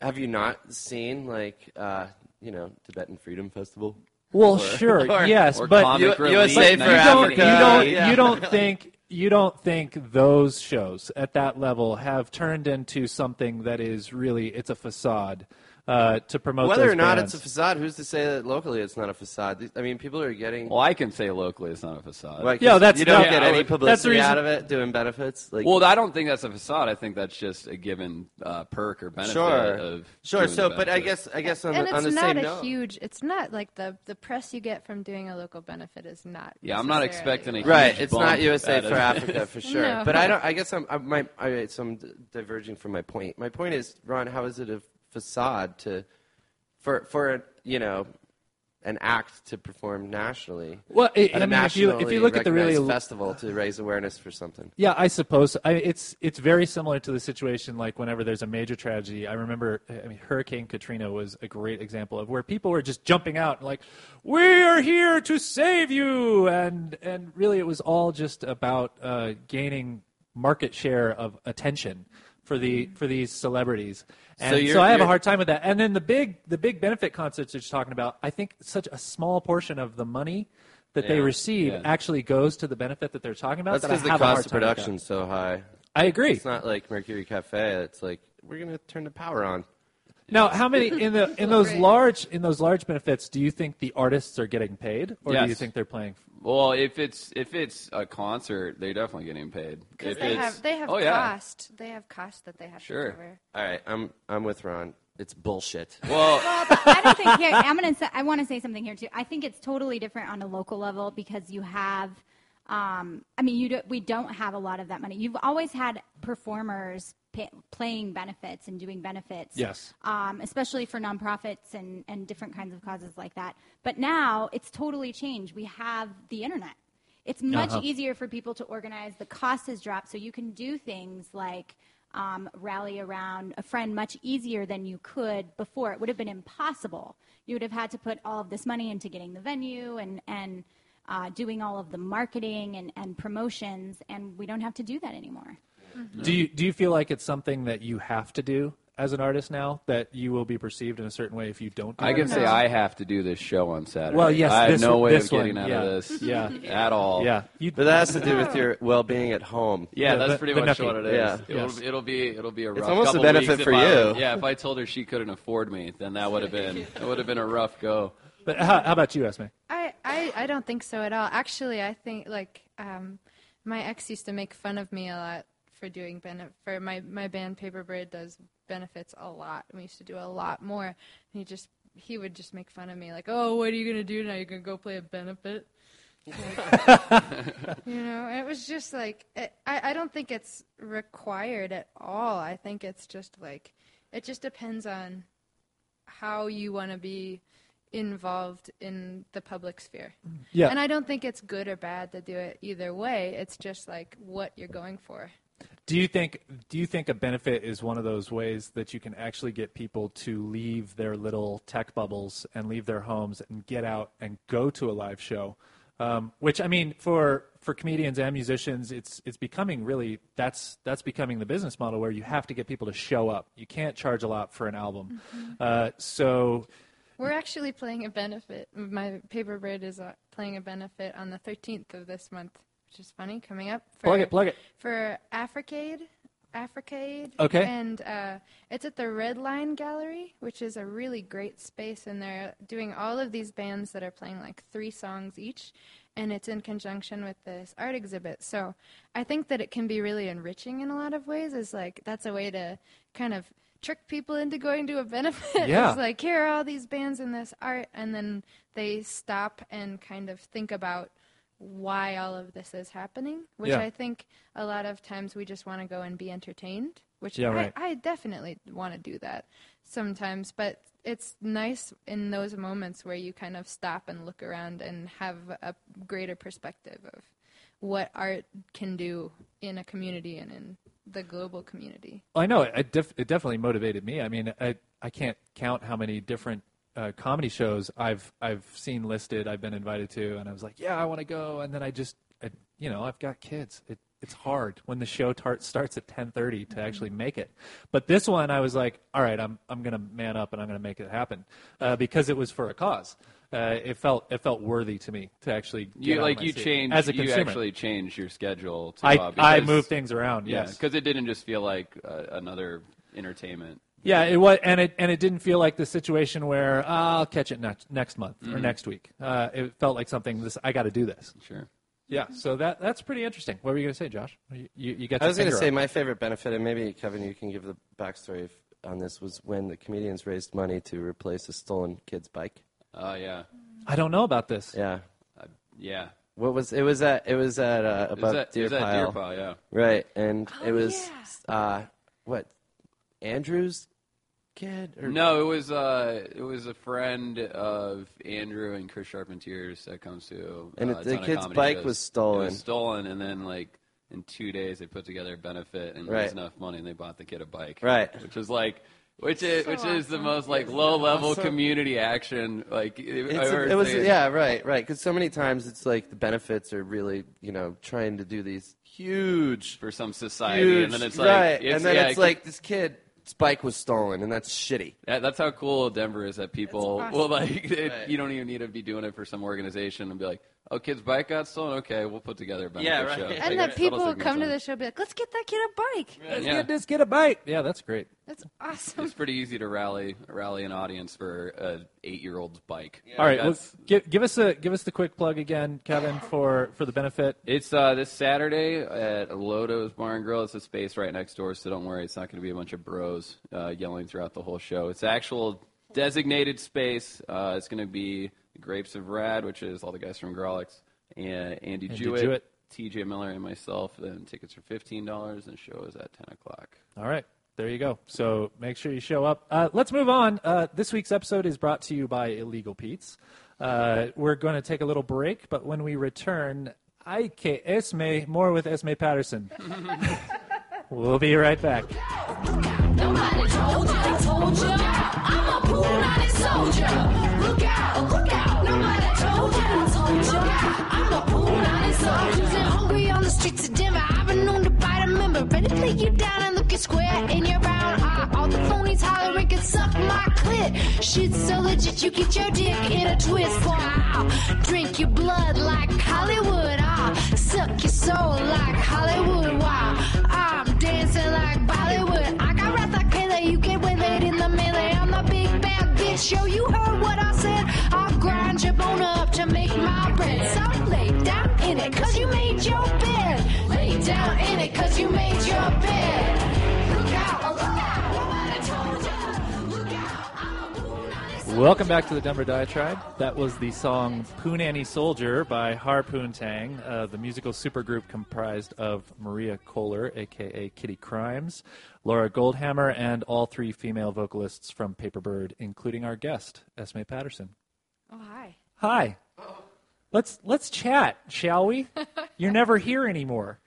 Have you not seen like uh, you know Tibetan Freedom Festival? Well, sure, or- yes, or but comic U- relief USA night. for you don't, you don't, yeah. you don't think you don't think those shows at that level have turned into something that is really it's a facade uh, to promote Whether those or not bands. it's a facade, who's to say that locally it's not a facade? I mean, people are getting. Well, I can say locally it's not a facade. Like, Yeah, that's you don't not- get I any publicity the reason- out of it doing benefits. Like, Well, I don't think that's a facade. I think that's just a given uh, perk or benefit sure, of sure. doing So, but I guess I guess on and the, it's on the not a huge. It's not like the the press you get from doing a local benefit is not. Yeah, I'm not expecting a huge right? It's bump not USA for. Africa for sure. No. But I don't. I guess I'm. I, my, I, so I'm diverging from my point. My point is, Ron, how is it a facade to for for you know an act to perform nationally? well, it, I mean, if you if you look at the really festival to raise awareness for something. Yeah, I suppose I, it's it's very similar to the situation like whenever there's a major tragedy. I remember, I mean, Hurricane Katrina was a great example of where people were just jumping out like, "We are here to save you," and and really it was all just about uh, gaining market share of attention for the mm-hmm. for these celebrities. And so, you're- I have a hard time with that. And then the big the big benefit concerts that you're talking about, I think such a small portion of the money that they receive yeah. actually goes to the benefit that they're talking about. That's that because the a hard cost of that. production's so high. I agree. It's not like Mercury Cafe. It's like we're gonna turn the power on. Now, how many in the in those Great. large in those large benefits do you think the artists are getting paid, or do you think they're playing? Well, if it's if it's a concert, they're definitely getting paid. Because If they it's- have they have oh, yeah. cost. They have cost that they have Sure. to cover. All right, I'm I'm with Ron. It's bullshit. Well, Well, I don't think here. I'm gonna. Say, I want to say something here too. I think it's totally different on a local level because you have. Um, I mean, you do, we don't have a lot of that money. You've always had performers pay, playing benefits and doing benefits. Yes. Um, especially for nonprofits and and different kinds of causes like that. But now it's totally changed. We have the internet. It's much Uh-huh. easier for people to organize. The cost has dropped, so you can do things like um, rally around a friend much easier than you could before. It would have been impossible. You would have had to put all of this money into getting the venue and and uh, doing all of the marketing and, and promotions, and we don't have to do that anymore. Do you do you feel like it's something that you have to do as an artist now that you will be perceived in a certain way if you don't? Do I can say I have to do this show on Saturday. Well, yes, I have this no way of getting one, out yeah. of this Yeah. at all. Yeah, you, But that has to do with your well-being at home. Yeah, The- that's the- pretty the much nookie. what it is. Yeah. It'll, Yes. it'll be it'll be a rough. almost a benefit for I you. would- yeah, if I told her she couldn't afford me, then that would have been it would have been a rough go. but how, how about you, Esme? I, I, I don't think so at all. Actually, I think like um, my ex used to make fun of me a lot for doing benefit. For my my band Paper Braid does benefits a lot. We used to do a lot more. And he just he would just make fun of me like, oh, what are you gonna do now? You're gonna go play a benefit. you know, and it was just like it, I I don't think it's required at all. I think it's just like it just depends on how you want to be involved in the public sphere. Yeah. And I don't think it's good or bad to do it either way. It's just like what you're going for. Do you think do you think a benefit is one of those ways that you can actually get people to leave their little tech bubbles and leave their homes and get out and go to a live show Um, which I mean, for for comedians and musicians, it's it's becoming really that's that's becoming the business model where you have to get people to show up. You can't charge a lot for an album. Uh, so We're actually playing a benefit. My paper bird is uh, playing a benefit on the 13th of this month, which is funny, coming up. For, plug it, plug it. For Africade. Africade. Okay. And uh, it's at the Red Line Gallery, which is a really great space, and they're doing all of these bands that are playing like three songs each, and it's in conjunction with this art exhibit. So I think that it can be really enriching in a lot of ways. Is like that's a way to kind of trick people into going to a benefit. Yeah. It's like here are all these bands and this art, and then they stop and kind of think about why all of this is happening, which Yeah. I think a lot of times we just want to go and be entertained, which Yeah, I, right. I definitely want to do that sometimes, but it's nice in those moments where you kind of stop and look around and have a greater perspective of what art can do in a community and in the global community. Well, I know it, it, def- it definitely motivated me. I mean, I I can't count how many different uh, comedy shows I've I've seen listed. I've been invited to, and I was like, yeah, I want to go. And then I just, I, you know, I've got kids. It, it's hard when the show tar- starts at 10:30 to actually make it. But this one, I was like, all right, I'm I'm gonna man up and I'm gonna make it happen uh, because it was for a cause. Uh, it felt it felt worthy to me to actually You like you change as a you consumer. actually changed your schedule. To I out I because- moved things around. Yeah, yes, because it didn't just feel like uh, another entertainment. Yeah, it was, and it and it didn't feel like the situation where "Ah, I'll catch it next next month Mm-hmm. or next week. Uh, it felt like something. This I got to do this. Sure. Yeah, so that that's pretty interesting. What were you going to say, Josh? You you, you got I was going to say up. my favorite benefit, and maybe Kevin, you can give the backstory f- on this, was when the comedians raised money to replace a stolen kid's bike. Oh yeah, I don't know about this. Yeah. uh, yeah. What was it? Was at it was at uh, It was above that, Deer was that Pile, deer pile. Yeah. right? And Oh, it was uh, what Andrew's kid or No, it was uh, it was a friend of Andrew and Chris Charpentier's that comes to. And uh, it- a the ton of kid's comedy bike shows. was stolen. It was stolen, and then like in two days they put together a benefit and Right. raised enough money, and they bought the kid a bike. Right. Which was like. Which is So which is the most like low level community action like I've a- it was seen. yeah right right because so many times it's like the benefits are really you know trying to do these huge for some society, huge and then it's like right it's, and then yeah, it's it- like this kid's bike was stolen and that's shitty Yeah, that's how cool Denver is that people That's will like it, Right. you don't even need to be doing it for some organization and be like, oh, kid's bike got stolen. Okay, we'll put together a benefit Yeah, right. show. And Like, And subtle that people segments come to on the show and be like, let's get that kid a bike. Let's Yeah. get this, get a bite. Yeah, that's great. That's awesome. It's pretty easy to rally rally an audience for a eight year old's bike. All right, well, That's- give, give us a give us the quick plug again, Kevin, for for the benefit. It's uh, this Saturday at Lodo's Bar and Grill. It's a space right next door, so don't worry. It's not going to be a bunch of bros uh, yelling throughout the whole show. It's actual designated space. Uh, it's going to be the Grapes of Rad, which is all the guys from Grawlix, and Andy, Andy Juett, Juett. TJ Miller, and myself. And tickets are fifteen dollars, and the show is at ten o'clock. All right. There you go. So make sure you show up. Uh, let's move on. Uh, this week's episode is brought to you by Illegal Pete's. Uh, we're going to take a little break, but when we return, I que Esme, more with Esme Patterson. we'll be right back. Nobody told you, told you. I'm a Punani soldier. Look out, look out. I'm a Punani soldier. Cruising hungry on the streets of Denver. I've been known to bite a member. Ready to lay you down and look you square in your brown eye. All the phonies hollering can suck my clit. Shit's so legit, you get your dick in a twist. Wow. Drink your blood like Hollywood. Ah, suck your soul like Hollywood. Wow. I'm dancing like Bollywood. I got wrath like Pele. You get waylaid in the melee. I'm the big bad bitch. Yo, you heard what I said. Your bone up to make my bread. So lay down in it, cause you made your bed. Lay down in it, cause you made your bed. Welcome back to the Denver Diatribe. That was the song Poonanny Soldier by Harpoon Tang, uh, the musical supergroup comprised of Maria Kohler, aka Kitty Crimes, Laura Goldhammer, and all three female vocalists from Paperbird, including our guest, Esme Patterson. Oh, hi. Hi. Let's let's chat, shall we? You're never here anymore.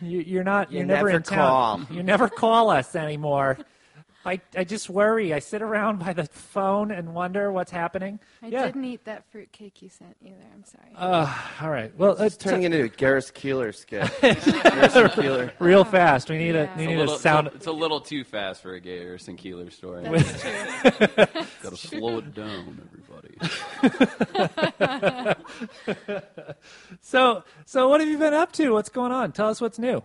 You, you're not. You You're never, never in town. call. You never call us anymore. I, I just worry. I sit around by the phone and wonder what's happening. I yeah. didn't eat that fruit cake you sent either. I'm sorry. Uh, all right. Well, It's uh, turning into a Garris Keillor skit. Garrison Keillor. real fast. We need Yeah. a we It's a, need little, a sound. it's, a, little too fast for a Garrison Keillor story. That's true. Got to slow it down, everybody. So so what have you been up to? What's going on? Tell us what's new.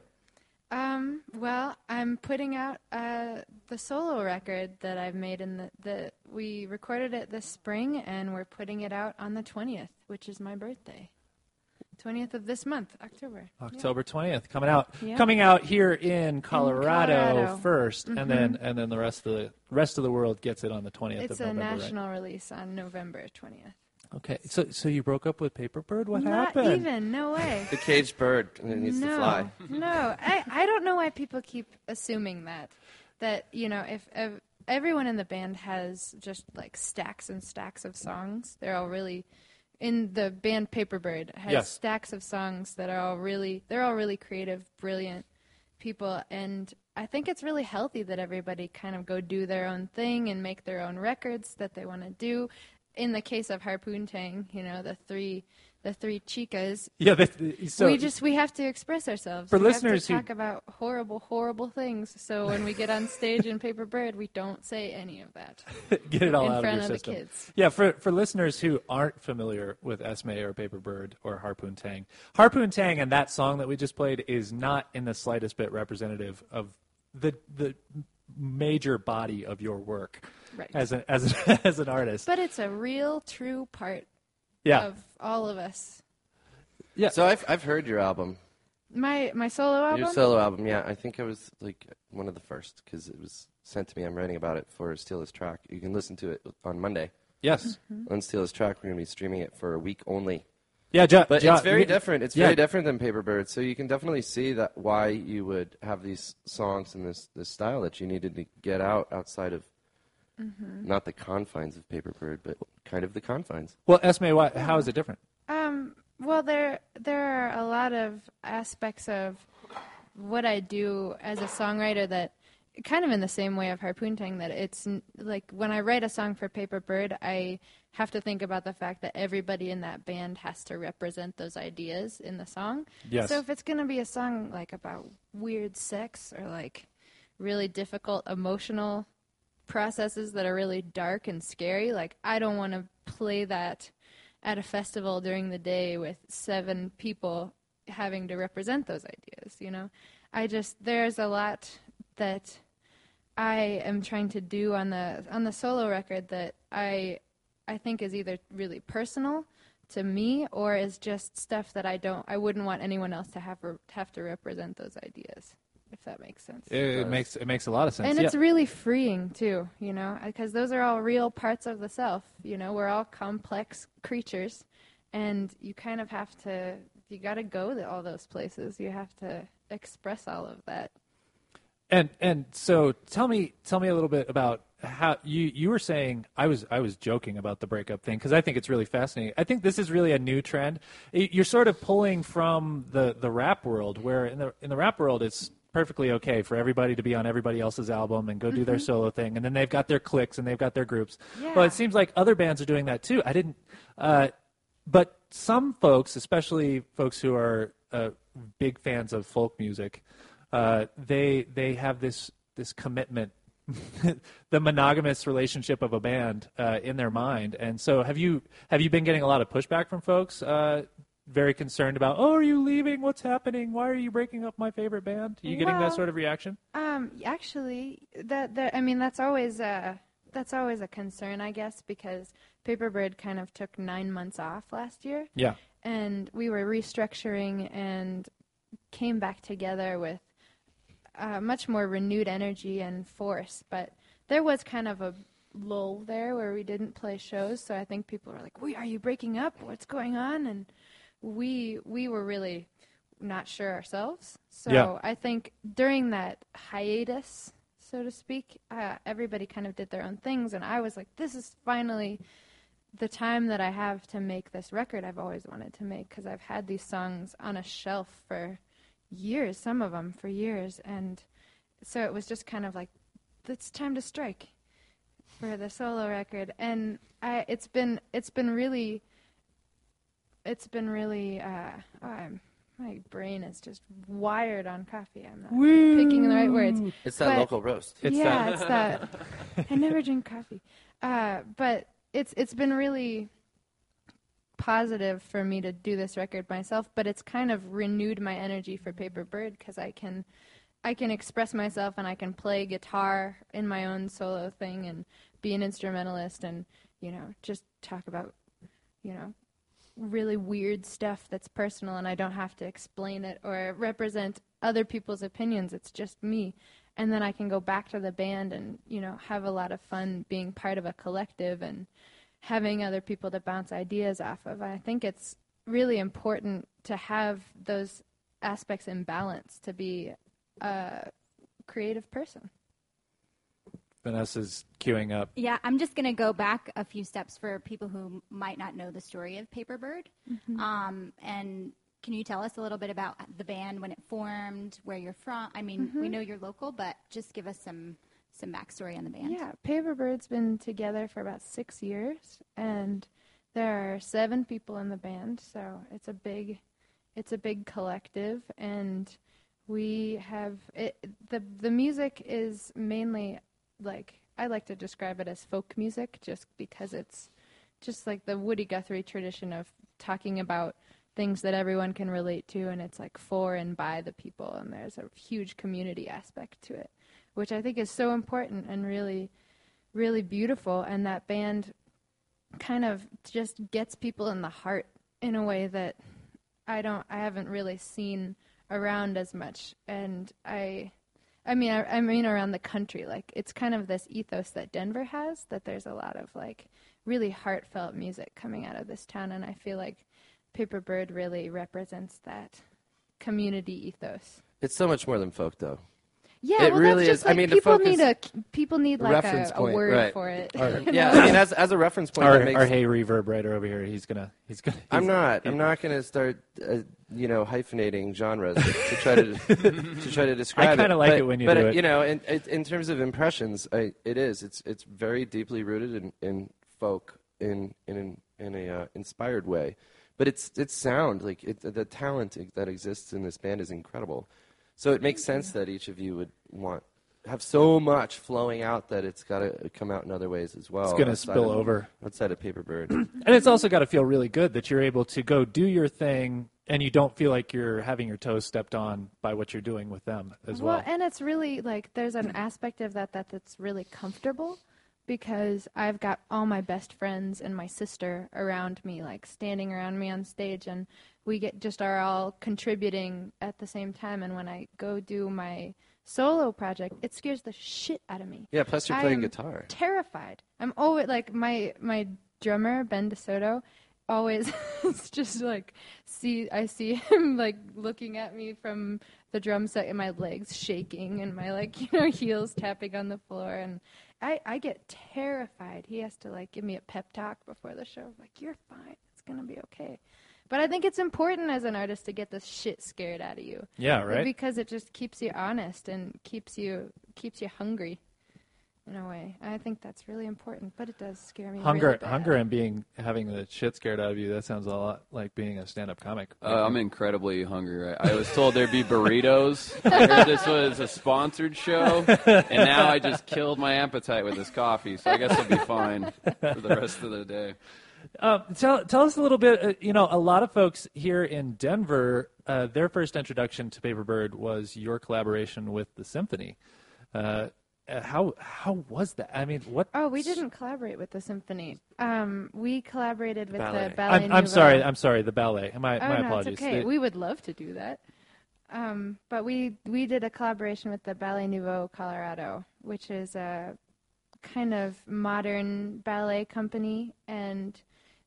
Um, well, I'm putting out uh, the solo record that I've made in the, the we recorded it this spring and we're putting it out on the 20th, which is my birthday. 20th of this month, October. Yeah. October twentieth, coming out, Yeah. coming out here in Colorado, Colorado. 1st and then mm-hmm. and then the rest of the rest of the world gets it on the twentieth It's of a November. national release on November 20th. Okay, so so you broke up with Paper Bird? What Not happened? Not even, no way. The caged bird needs no, to fly. no, I, I don't know why people keep assuming that. That, you know, if, if everyone in the band has just like stacks and stacks of songs, they're all really in the band Paperbird has Yes. stacks of songs that are all really they're all really creative, brilliant people and I think it's really healthy that everybody kind of go do their own thing and make their own records that they want to do. In the case of Harpoon Tang, you know, the three the three chicas, Yeah, so we just we have to express ourselves. For we listeners who- have to talk about horrible, horrible things. So when we get on stage in Paper Bird, we don't say any of that get it all in out front of of your the kids. Yeah, for for listeners who aren't familiar with Esme or Paper Bird or Harpoon Tang, Harpoon Tang and that song that we just played is not in the slightest bit representative of the the major body of your work Right. as an as an, as an artist. But it's a real, true part yeah, of all of us. yeah. So I've I've heard your album, My my solo album. your solo album. Yeah, I think I was like one of the first because it was sent to me. I'm writing about it for Steal This Track. You can listen to it on Monday yes, Mm-hmm. on Steal This Track. We're gonna be streaming it for a week only. yeah. Jo- But Jo- it's very you- different. It's yeah. very different than Paperbird. So you can definitely see that why you would have these songs in this this style that you needed to get out outside of Mm-hmm. not the confines of Paperbird, but kind of the confines. Well, Esme, what, how is it different? Um, well, there there are a lot of aspects of what I do as a songwriter that kind of in the same way of Harpoon Tang that it's like when I write a song for Paper Bird, I have to think about the fact that everybody in that band has to represent those ideas in the song. Yes. So if it's going to be a song like about weird sex or like really difficult emotional processes that are really dark and scary, like I don't want to play that at a festival during the day with seven people having to represent those ideas, you know? I just there's a lot that I am trying to do on the on the solo record that I I think is either really personal to me or is just stuff that I don't I wouldn't want anyone else to have have to represent those ideas if that makes sense. It, it makes it makes a lot of sense. And yeah. it's really freeing too, you know, because those are all real parts of the self. You know, we're all complex creatures, and you kind of have to. You got to go to all those places. You have to express all of that. And and so tell me tell me a little bit about how you you were saying I was I was joking about the breakup thing because I think it's really fascinating. I think this is really a new trend. You're sort of pulling from the the rap world where in the in the rap world it's perfectly okay for everybody to be on everybody else's album and go do their solo thing and then they've got their cliques and they've got their groups. Well, it seems like other bands are doing that too. I didn't uh, but some folks, especially folks who are uh, big fans of folk music, uh, they they have this this commitment, the monogamous relationship of a band uh, in their mind. And so, have you have you been getting a lot of pushback from folks? Uh, very concerned about, oh, are you leaving? What's happening? Why are you breaking up my favorite band? Are you getting that sort of reaction? Um, actually, that, that I mean, that's always a that's always a concern, I guess, because Paperbird kind of took nine months off last year. Yeah. and we were restructuring and came back together with uh, much more renewed energy and force. But there was kind of a lull there where we didn't play shows, so I think people were like, "We are you breaking up? What's going on?" And we we were really not sure ourselves. So Yeah. I think during that hiatus, so to speak, uh, everybody kind of did their own things, and I was like, "This is finally." the time that I have to make this record I've always wanted to make because I've had these songs on a shelf for years, some of them for years, and so it was just kind of like it's time to strike for the solo record, and I it's been it's been really it's been really uh, I'm, my brain is just wired on coffee. I'm not picking the right words. It's that But- local roast. It's yeah, that- it's that. I never drink coffee, uh, but it's it's been really positive for me to do this record myself. But it's kind of renewed my energy for Paper Bird because I can I can express myself and I can play guitar in my own solo thing and be an instrumentalist and you know just talk about you know really weird stuff that's personal and I don't have to explain it or represent other people's opinions. It's just me. And then I can go back to the band and, you know, have a lot of fun being part of a collective and having other people to bounce ideas off of. I think it's really important to have those aspects in balance to be a creative person. Vanessa's queuing up. Yeah, I'm just going to go back a few steps for people who might not know the story of Paperbird. Um, and can you tell us a little bit about the band when it formed, where you're from? I mean, we know you're local, but just give us some some backstory on the band. Yeah, Paperbird's been together for about six years, and there are seven people in the band, so it's a big, it's a big collective, and we have it. the The music is mainly like I like to describe it as folk music, just because it's just like the Woody Guthrie tradition of talking about things that everyone can relate to, and it's like for and by the people, and there's a huge community aspect to it, which I think is so important and really, really beautiful. And that band kind of just gets people in the heart in a way that I don't, I haven't really seen around as much, and I. I mean, I, I mean around the country. Like it's kind of this ethos that Denver has. That there's a lot of like really heartfelt music coming out of this town, and I feel like Paper Bird really represents that community ethos. It's so much more than folk, though. Yeah, It well, really that's just is. I like mean, people focus- need a people need like reference a, a point, word right. for it. Our- Yeah. I mean, as, as a reference point, Our, that makes our hey reverb writer over here. He's gonna. He's gonna. I'm he's- not. I'm not going to start, uh, you know, hyphenating genres to try to to try to describe it. I kinda like But- it when you but, do uh, it. You know, in, in in terms of impressions, I, it is. It's it's very deeply rooted in, in folk in in in a uh, inspired way, but it's it's sound like it, the talent that exists in this band is incredible. So it makes sense that each of you would want have so much flowing out that it's got to come out in other ways as well. It's gonna spill of- over. outside of Paper Bird, and it's also got to feel really good that you're able to go do your thing and you don't feel like you're having your toes stepped on by what you're doing with them as well. Well, and it's really like there's an aspect of that that that's really comfortable because I've got all my best friends and my sister around me, like standing around me on stage, and we get just are all contributing at the same time. And when I go do my solo project, it scares the shit out of me. Yeah, plus you're playing guitar. Terrified. I'm always like my my drummer Ben DeSoto. Always, it's just like see I see him like looking at me from the drum set and my legs shaking and my like you know heels tapping on the floor and I I get terrified. He has to like give me a pep talk before the show like you're fine. It's going to be okay. But I think it's important as an artist to get the shit scared out of you. Yeah, right? Because it just keeps you honest and keeps you keeps you hungry in a way. I think that's really important, but it does scare me. hunger, really bad. hunger, and being having the shit scared out of you. That sounds a lot like being a stand-up comic. Uh, I'm incredibly hungry. Right? I was told there'd be burritos. I heard this was a sponsored show, and now I just killed my appetite with this coffee. So I guess I'll be fine for the rest of the day. Uh, tell tell us a little bit. Uh, you know, a lot of folks here in Denver, uh, their first introduction to Paper Bird was your collaboration with the symphony. Uh, how how was that? I mean, what? Oh, we didn't collaborate with the symphony. Um, we collaborated with Ballet. the ballet. I'm, I'm Nouveau. sorry. I'm sorry. The ballet. My oh my no, apologies. it's okay. The- we would love to do that. Um, but we we did a collaboration with the Ballet Nouveau Colorado, which is a kind of modern ballet company, and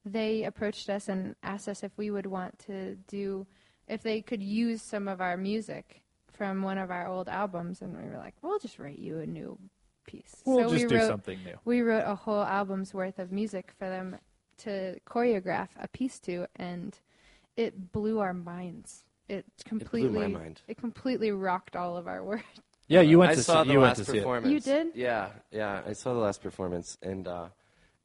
they approached us and asked us if we would want to do if they could use some of our music from one of our old albums, and we were like, we'll just write you a new piece. we'll so just we do wrote, something new. we wrote a whole album's worth of music for them to choreograph a piece to, and it blew our minds. It completely, my mind. it completely rocked all of our world. Yeah, you went I to saw see, the you last went to see it. performance. You did? Yeah, yeah. I saw the last performance, and uh,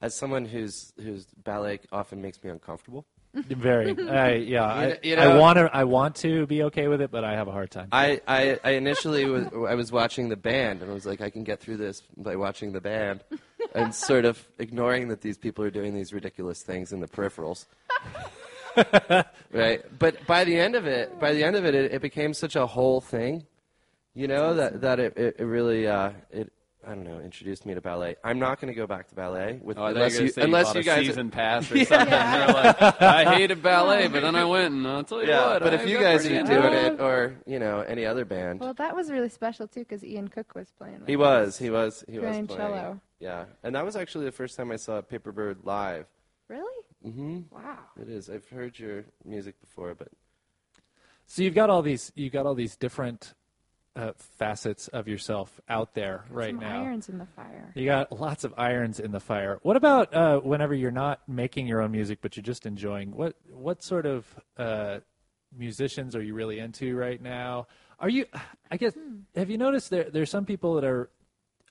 as someone whose whose ballet often makes me uncomfortable, Very. I, yeah, I, you I know- want to. I want to be okay with it, but I have a hard time. I, I, I initially was I was watching the band and I was like I can get through this by watching the band and sort of ignoring that these people are doing these ridiculous things in the peripherals. right, but by the end of it, by the end of it, it, it became such a whole thing, you know that that it, it, it really uh, it I don't know introduced me to ballet. I'm not going to go back to ballet with Oh, unless you, you were say unless bought you a guys season pass or something. You're like, I hated ballet, but then I went and I'll tell you yeah, what. but I if you guys are doing it. it or you know any other band. Well, that was really special too because Ian Cooke was playing. With He was. He was. He was Playing playing. cello. Yeah, and that was actually the first time I saw Paperbird live. Really? Mm-hmm. Wow. It is. I've heard your music before, but So you've got all these. You've got all these different uh, facets of yourself out there right Some now. irons in the fire. You got lots of irons in the fire. What about uh, whenever you're not making your own music, but you're just enjoying? What what sort of uh, musicians are you really into right now? Are you? I guess. Have you noticed there there's some people that are?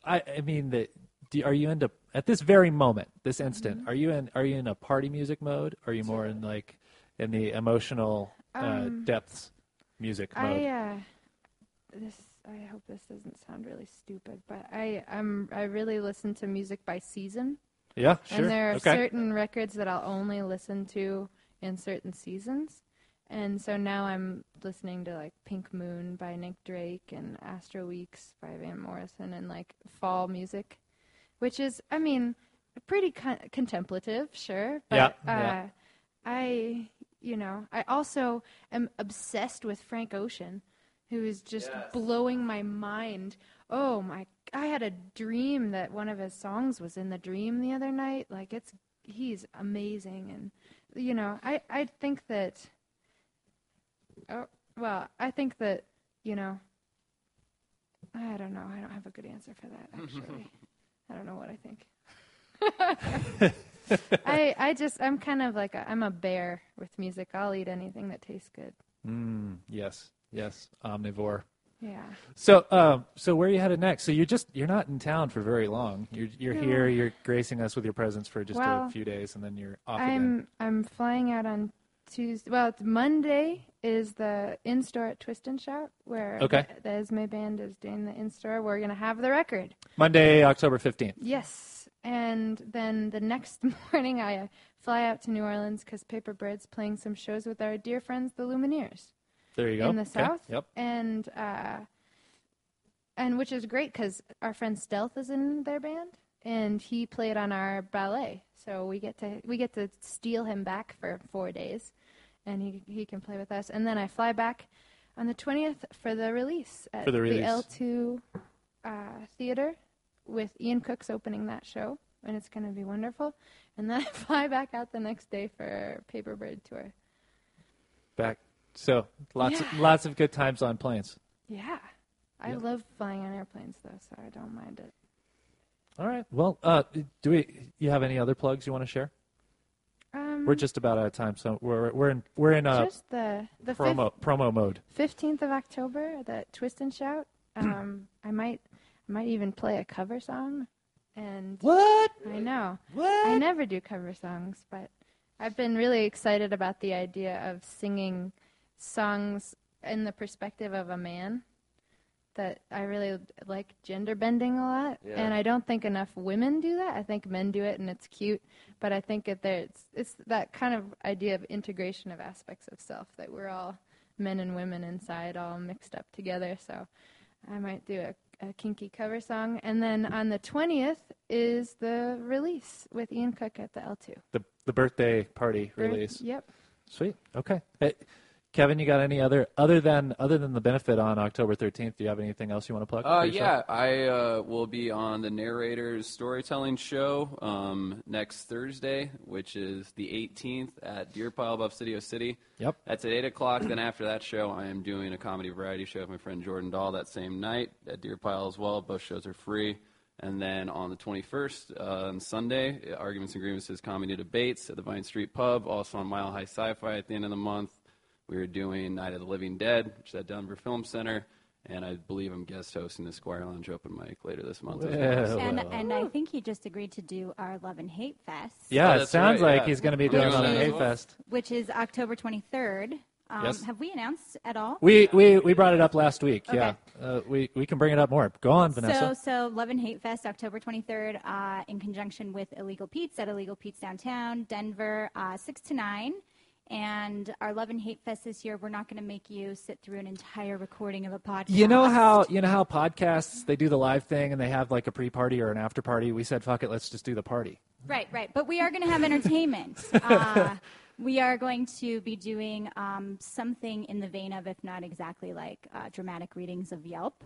I I mean that. Do, are you into at this very moment, this instant? Are you in? Are you in a party music mode? Are you more in like in the emotional uh, Um, depths music mode? I uh, this I hope this doesn't sound really stupid, but I I'm I really listen to music by season, yeah, sure. and there are okay. certain records that I'll only listen to in certain seasons. And so now I'm listening to like Pink Moon by Nick Drake and Astral Weeks by Van Morrison and like fall music, which is I mean pretty con- contemplative, sure, but Yeah, uh, yeah. I you know I also am obsessed with Frank Ocean, who is just blowing my mind. Oh my! I had a dream that one of his songs was in the dream the other night. Like it's he's amazing, and you know I I think that. Oh well, I think that you know. I don't know. I don't have a good answer for that actually. I don't know what I think. I I just I'm kind of like a, I'm a bear with music. I'll eat anything that tastes good. Mm, yes, yes, omnivore. Yeah. So, um, so where are you headed next? So you're just you're not in town for very long. You're you're No. here. You're gracing us with your presence for just a few days, and then you're off again. I'm I'm flying out on Tuesday. Well, it's Monday is the in store at Twist and Shout where Okay. the, the Esme band is doing the in store. We're gonna have the record. Monday, October fifteenth. Yes, and then the next morning I fly out to New Orleans because Paperbird's playing some shows with our dear friends the Lumineers. There you go. in the Okay, south. Yep. And uh, and which is great because our friend Stelth is in their band, and he played on our ballet. So we get to we get to steal him back for four days, and he he can play with us. And then I fly back on the twentieth for the release at For the release. L two uh, theater with Ian Cooke's opening that show, and it's going to be wonderful. And then I fly back out the next day for Paperbird tour. Back. So lots of, lots of good times on planes. Yeah. I Yep. love flying on airplanes though, so I don't mind it. All right. Well, uh, do we? You have any other plugs you want to share? Um, We're just about out of time, so we're we're in we're in uh, just the the promo promo mode. fifteenth of October, the Twist and Shout. Um, I might I might even play a cover song, and What? I know What? I never do cover songs, but I've been really excited about the idea of singing songs in the perspective of a man. That I really like gender bending a lot, Yeah. and I don't think enough women do that. I think men do it, and it's cute, but I think that there it's, it's that kind of idea of integration of aspects of self that we're all men and women inside, all mixed up together. So I might do a, a kinky cover song, and then on the twentieth is the release with Ian Cooke at the L two The the birthday party release. Yep. Sweet. Okay. Hey, Kevin, you got any other other than other than the benefit on October thirteenth? Do you have anything else you want to plug? Uh, yeah, I uh, will be on the Narrators Storytelling Show um, next Thursday, which is the 18th at Deer Pile above Studio City. Yep. That's at 8 o'clock. then after that show, I am doing a comedy variety show with my friend Jordan Dahl that same night at Deer Pile as well. Both shows are free. And then on the 21st, uh, on Sunday, Arguments and Grievances Comedy Debates at the Vine Street Pub. Also on Mile High Sci-Fi at the end of the month. We are doing Night of the Living Dead, which is at Denver Film Center. and I believe I'm guest hosting the Squire Lounge open mic later this month. as Well. well. And, and I think he just agreed to do our Love and Hate Fest, Yeah, Oh, it sounds right, like yeah. he's going to be doing doing it on that as Hate. Fest. which is October 23rd. Um, Yes. Have we announced at all? We, we we brought it up last week. Okay. Yeah, uh, we we can bring it up more. Go on, Vanessa. So, so Love and Hate Fest, October 23rd, uh, in conjunction with Illegal Pete's at Illegal Pete's downtown, Denver, uh, 6 to 9. And our Love and Hate Fest this year, we're not going to make you sit through an entire recording of a podcast. you know how you know how podcasts they do the live thing and they have like a pre-party or an after-party. We said, "Fuck it, let's just do the party." Right, right. But we are going to have entertainment. uh, we are going to be doing um, something in the vein of, if not exactly like uh, dramatic readings of Yelp.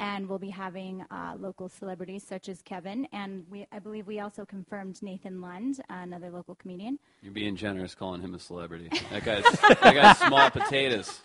And we'll be having uh, local celebrities such as Kevin. And we, I believe we also confirmed Nathan Lund, another local comedian. You're being generous calling him a celebrity. That guy's that guy's small potatoes.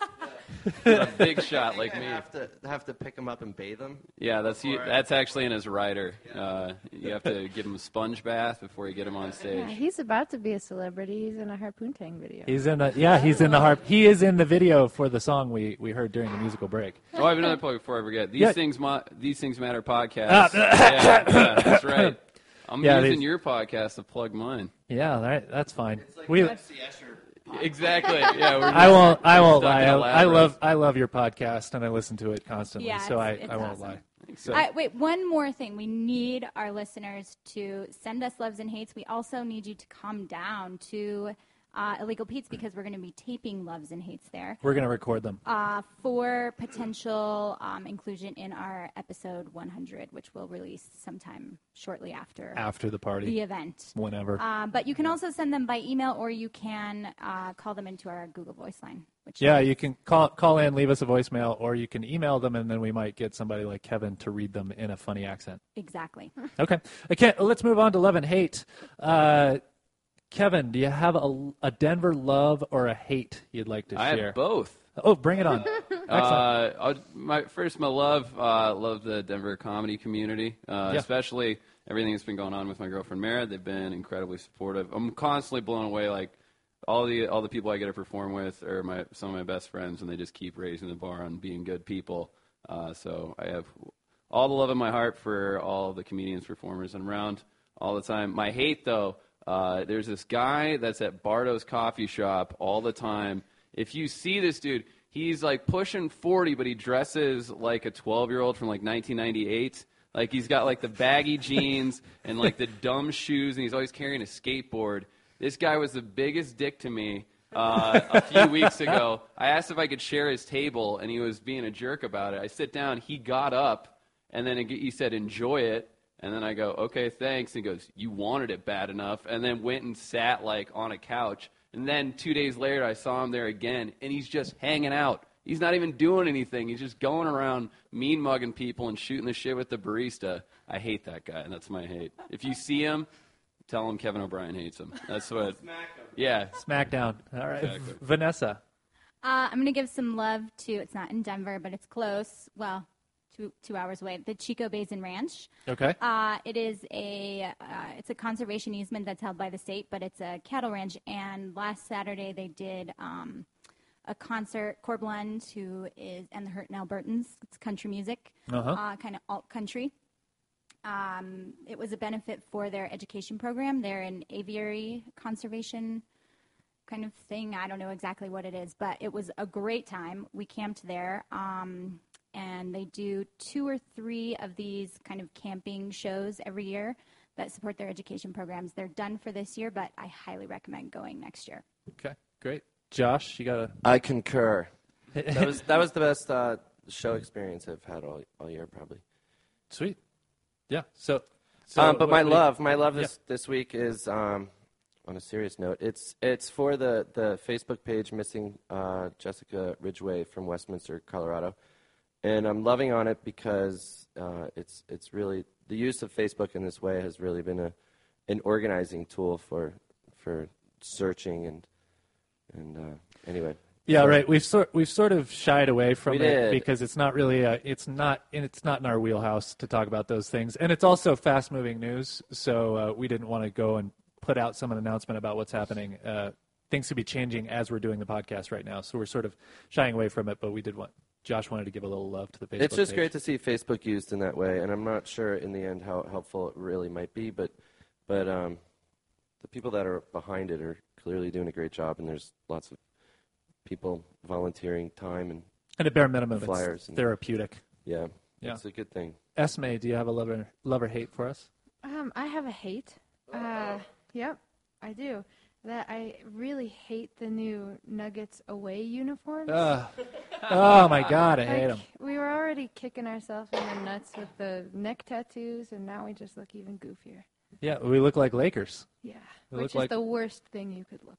He's a big shot like I me. have to have to pick him up and bathe him. Yeah, that's you, that's actually in his rider. Uh, you have to give him a sponge bath before you get him on Yeah, stage. he's about to be a celebrity. He's in a harpoon tang video. He's in the yeah, he's in the harp. He is in the video for the song we we heard during the musical break. Oh, I have another plug before I forget. These Yeah. things, mo- these things matter podcast. Ah. yeah, yeah, that's right. I'm Yeah, using these- your podcast to plug mine. Yeah, that, that's fine. we Exactly. Yeah, we're I won't. I won't lie. in a I, I love. I love your podcast, and I listen to it constantly. Yeah, so I, it's- it's I won't awesome. lie. So, Uh, wait, one more thing. We need our listeners to send us loves and hates. We also need you to come down to uh, Illegal Pete's because we're going to be taping loves and hates there. we're gonna record them. uh, for potential um, inclusion in our episode 100, which we'll release sometime shortly after after the party, the event. whenever. Um, but you can also send them by email, or you can uh, call them into our Google Voice line. Which yeah, you can call call in, leave us a voicemail, or you can email them, and then we might get somebody like Kevin to read them in a funny accent. exactly. Okay. Okay. Let's move on to love and hate. Kevin, do you have a, a Denver love or a hate you'd like to I share? have both. Oh, bring it on. Uh, my first, my love, uh, love the Denver comedy community, uh, Yeah. especially everything that's been going on with my girlfriend Mara. They've been incredibly supportive. I'm constantly blown away. Like all the all the people I get to perform with are my some of my best friends, and they just keep raising the bar on being good people. Uh, so I have all the love in my heart for all the comedians, performers, and around all the time. My hate, though, uh, there's this guy that's at Bardo's coffee shop all the time. If you see this dude, he's like pushing 40, but he dresses like a 12 year old from like 1998. Like he's got like the baggy jeans and like the dumb shoes, and he's always carrying a skateboard. This guy was the biggest dick to me uh, a few weeks ago. I asked if I could share his table, and he was being a jerk about it. I sit down, he got up, and then he said, "Enjoy it." And then I go, "Okay, thanks." And he goes, "You wanted it bad enough," and then went and sat like on a couch. And then two days later, I saw him there again, and he's just hanging out. He's not even doing anything. He's just going around mean mugging people and shooting the shit with the barista. I hate that guy, and that's my hate. If you see him, tell him Kevin O'Brien hates him. That's what. Smack Yeah. Smackdown. All right. Exactly. V- Vanessa. Uh, I'm going to give some love to, it's not in Denver, but it's close. Well, two, two hours away. The Chico Basin Ranch. Okay. Uh, it is a uh, it's a conservation easement that's held by the state, but it's a cattle ranch. And last Saturday they did um, a concert. Corb Lund, who is and the Hurtin' Albertans, it's country music, Uh-huh. uh, kind of alt country. Um, it was a benefit for their education program. They're an aviary conservation kind of thing. I don't know exactly what it is, but it was a great time. We camped there, um, and they do two or three of these kind of camping shows every year that support their education programs. They're done for this year, but I highly recommend going next year. Okay. Great. Josh, you got a. I concur. That was that was the best uh, show experience I've had all all year, probably. Sweet. Yeah. So. so um, but my what do you- love, my love Yeah. this this week is um, on a serious note. It's it's for the the Facebook page missing uh, Jessica Ridgway from Westminster, Colorado, and I'm loving on it because uh, it's it's really the use of Facebook in this way has really been a an organizing tool for for searching and and uh, anyway. Yeah, right. We've sort we've sort of shied away from We it did. because it's not really a, it's not and it's not in our wheelhouse to talk about those things, and it's also fast moving news. So uh, we didn't want to go and put out some announcement about what's happening. Uh, things could be changing as we're doing the podcast right now, so we're sort of shying away from it. But we did want Josh wanted to give a little love to the Facebook. It's just page. great to see Facebook used in that way, and I'm not sure in the end how helpful it really might be, but but um, the people that are behind it are clearly doing a great job, and there's lots of people volunteering time and And at bare minimum, of flyers it's and- therapeutic. yeah, Yeah. it's a good thing. Esme, do you have a lover lover hate for us? Um, I have a hate. Uh, yep, I do. That I really hate the new Nuggets away uniforms. Ugh. oh my God, I hate them. We were already kicking ourselves in the nuts with the neck tattoos, and now we just look even goofier. Yeah, we look like Lakers. Yeah, We which is like- the worst thing you could look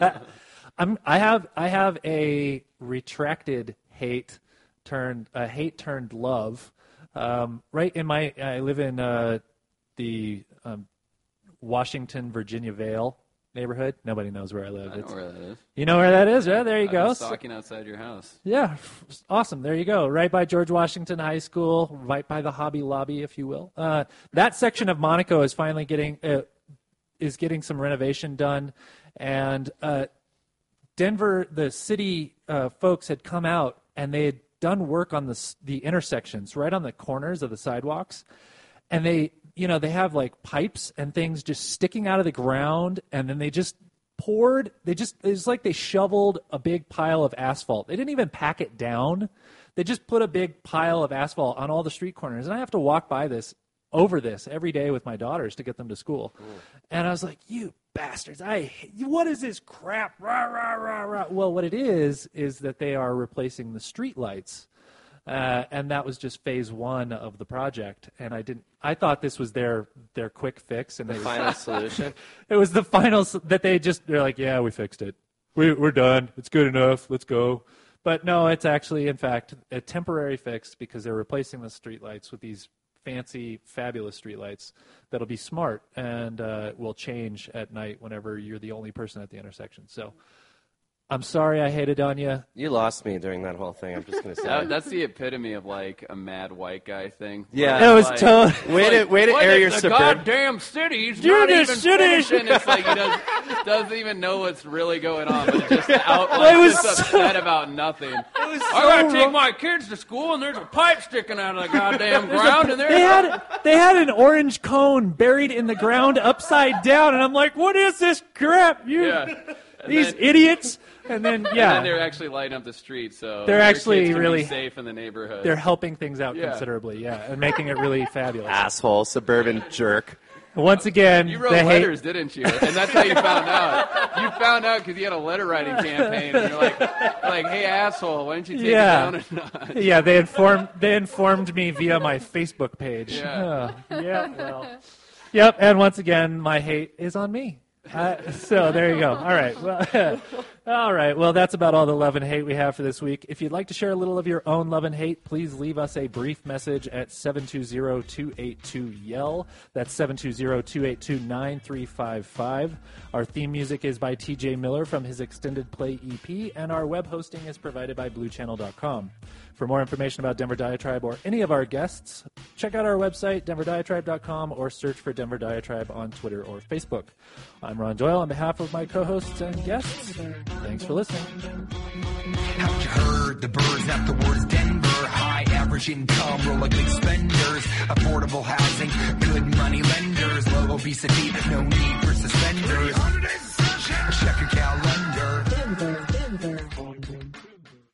like. I'm, I have I have a retracted hate turned a hate turned love. Um, right in my I live in uh, the um, Washington Virginia Vale neighborhood. Nobody knows where I live. I know It's- where that is. You know where that is, Yeah, There you I've go. stalking outside your house. yeah, awesome. There you go. Right by George Washington High School, right by the Hobby Lobby, if you will. Uh, that section of Monaco is finally getting uh, is getting some renovation done, and uh, Denver, the city uh, folks had come out and they had done work on the the intersections, right on the corners of the sidewalks, and they you know they have like pipes and things just sticking out of the ground, and then they just poured they just it's like they shoveled a big pile of asphalt. They didn't even pack it down. They just put a big pile of asphalt on all the street corners and i have to walk by this over this every day with my daughters to get them to school. And i was like you bastards. I what is this crap? Rah, rah, rah, rah. well what it is is that they are replacing the street lights uh, and that was just phase one of the project and i didn't i thought this was their their quick fix and The final solution. it was the final that they just they're like, yeah, we fixed it. We, we're done. It's good enough. Let's go. But no, it's actually, in fact, a temporary fix because they're replacing the streetlights with these fancy, fabulous streetlights that'll be smart and uh, will change at night whenever you're the only person at the intersection. So I'm sorry I hated on you. You lost me during that whole thing. I'm just gonna say. That, that's the epitome of like a mad white guy thing. Yeah. It was Like- totally. way to way to air your the suburban. goddamn city's You're not the even city. finishing. It's like he does, doesn't even know what's really going on, but just out It like was just so- upset about nothing. was I gotta take wrong. my kids to school, and there's a pipe sticking out of the goddamn ground, and They had they had an orange cone buried in the ground upside down, and I'm like, "What is this crap? You yeah. And these then- idiots!" And then yeah, And then they're actually lighting up the street, so They're your actually kids can be really- safe in the neighborhood. they're helping things out Yeah. considerably, yeah, and making it really fabulous. Asshole, suburban jerk. Once again, You wrote the hate- letters, didn't you? And that's how you found out. You found out because you had a letter writing campaign, and you're like, like, hey asshole, why don't you take Yeah. it down a notch? yeah, they informed they informed me via my Facebook page. Yeah. Oh, yeah, well, yep. And once again, my hate is on me. Uh, so there you go. All right. Well, all right. Well, that's about all the love and hate we have for this week. If you'd like to share a little of your own love and hate, please leave us a brief message at 720-282-YELL. That's 720-282-9355. Our theme music is by TJ Miller from his extended play EP, and our web hosting is provided by bluechannel.com. For more information about Denver Diatribe or any of our guests, check out our website, denverdiatribe.com, or search for Denver Diatribe on Twitter or Facebook. I'm Ron Doyle on behalf of my co hosts and guests. Thanks for listening. Haven't you heard the birds afterwards? Denver, high average income, roll like big spenders, affordable housing, good money lenders, low obesity, no need for suspenders. Check your calendar. Denver, Denver.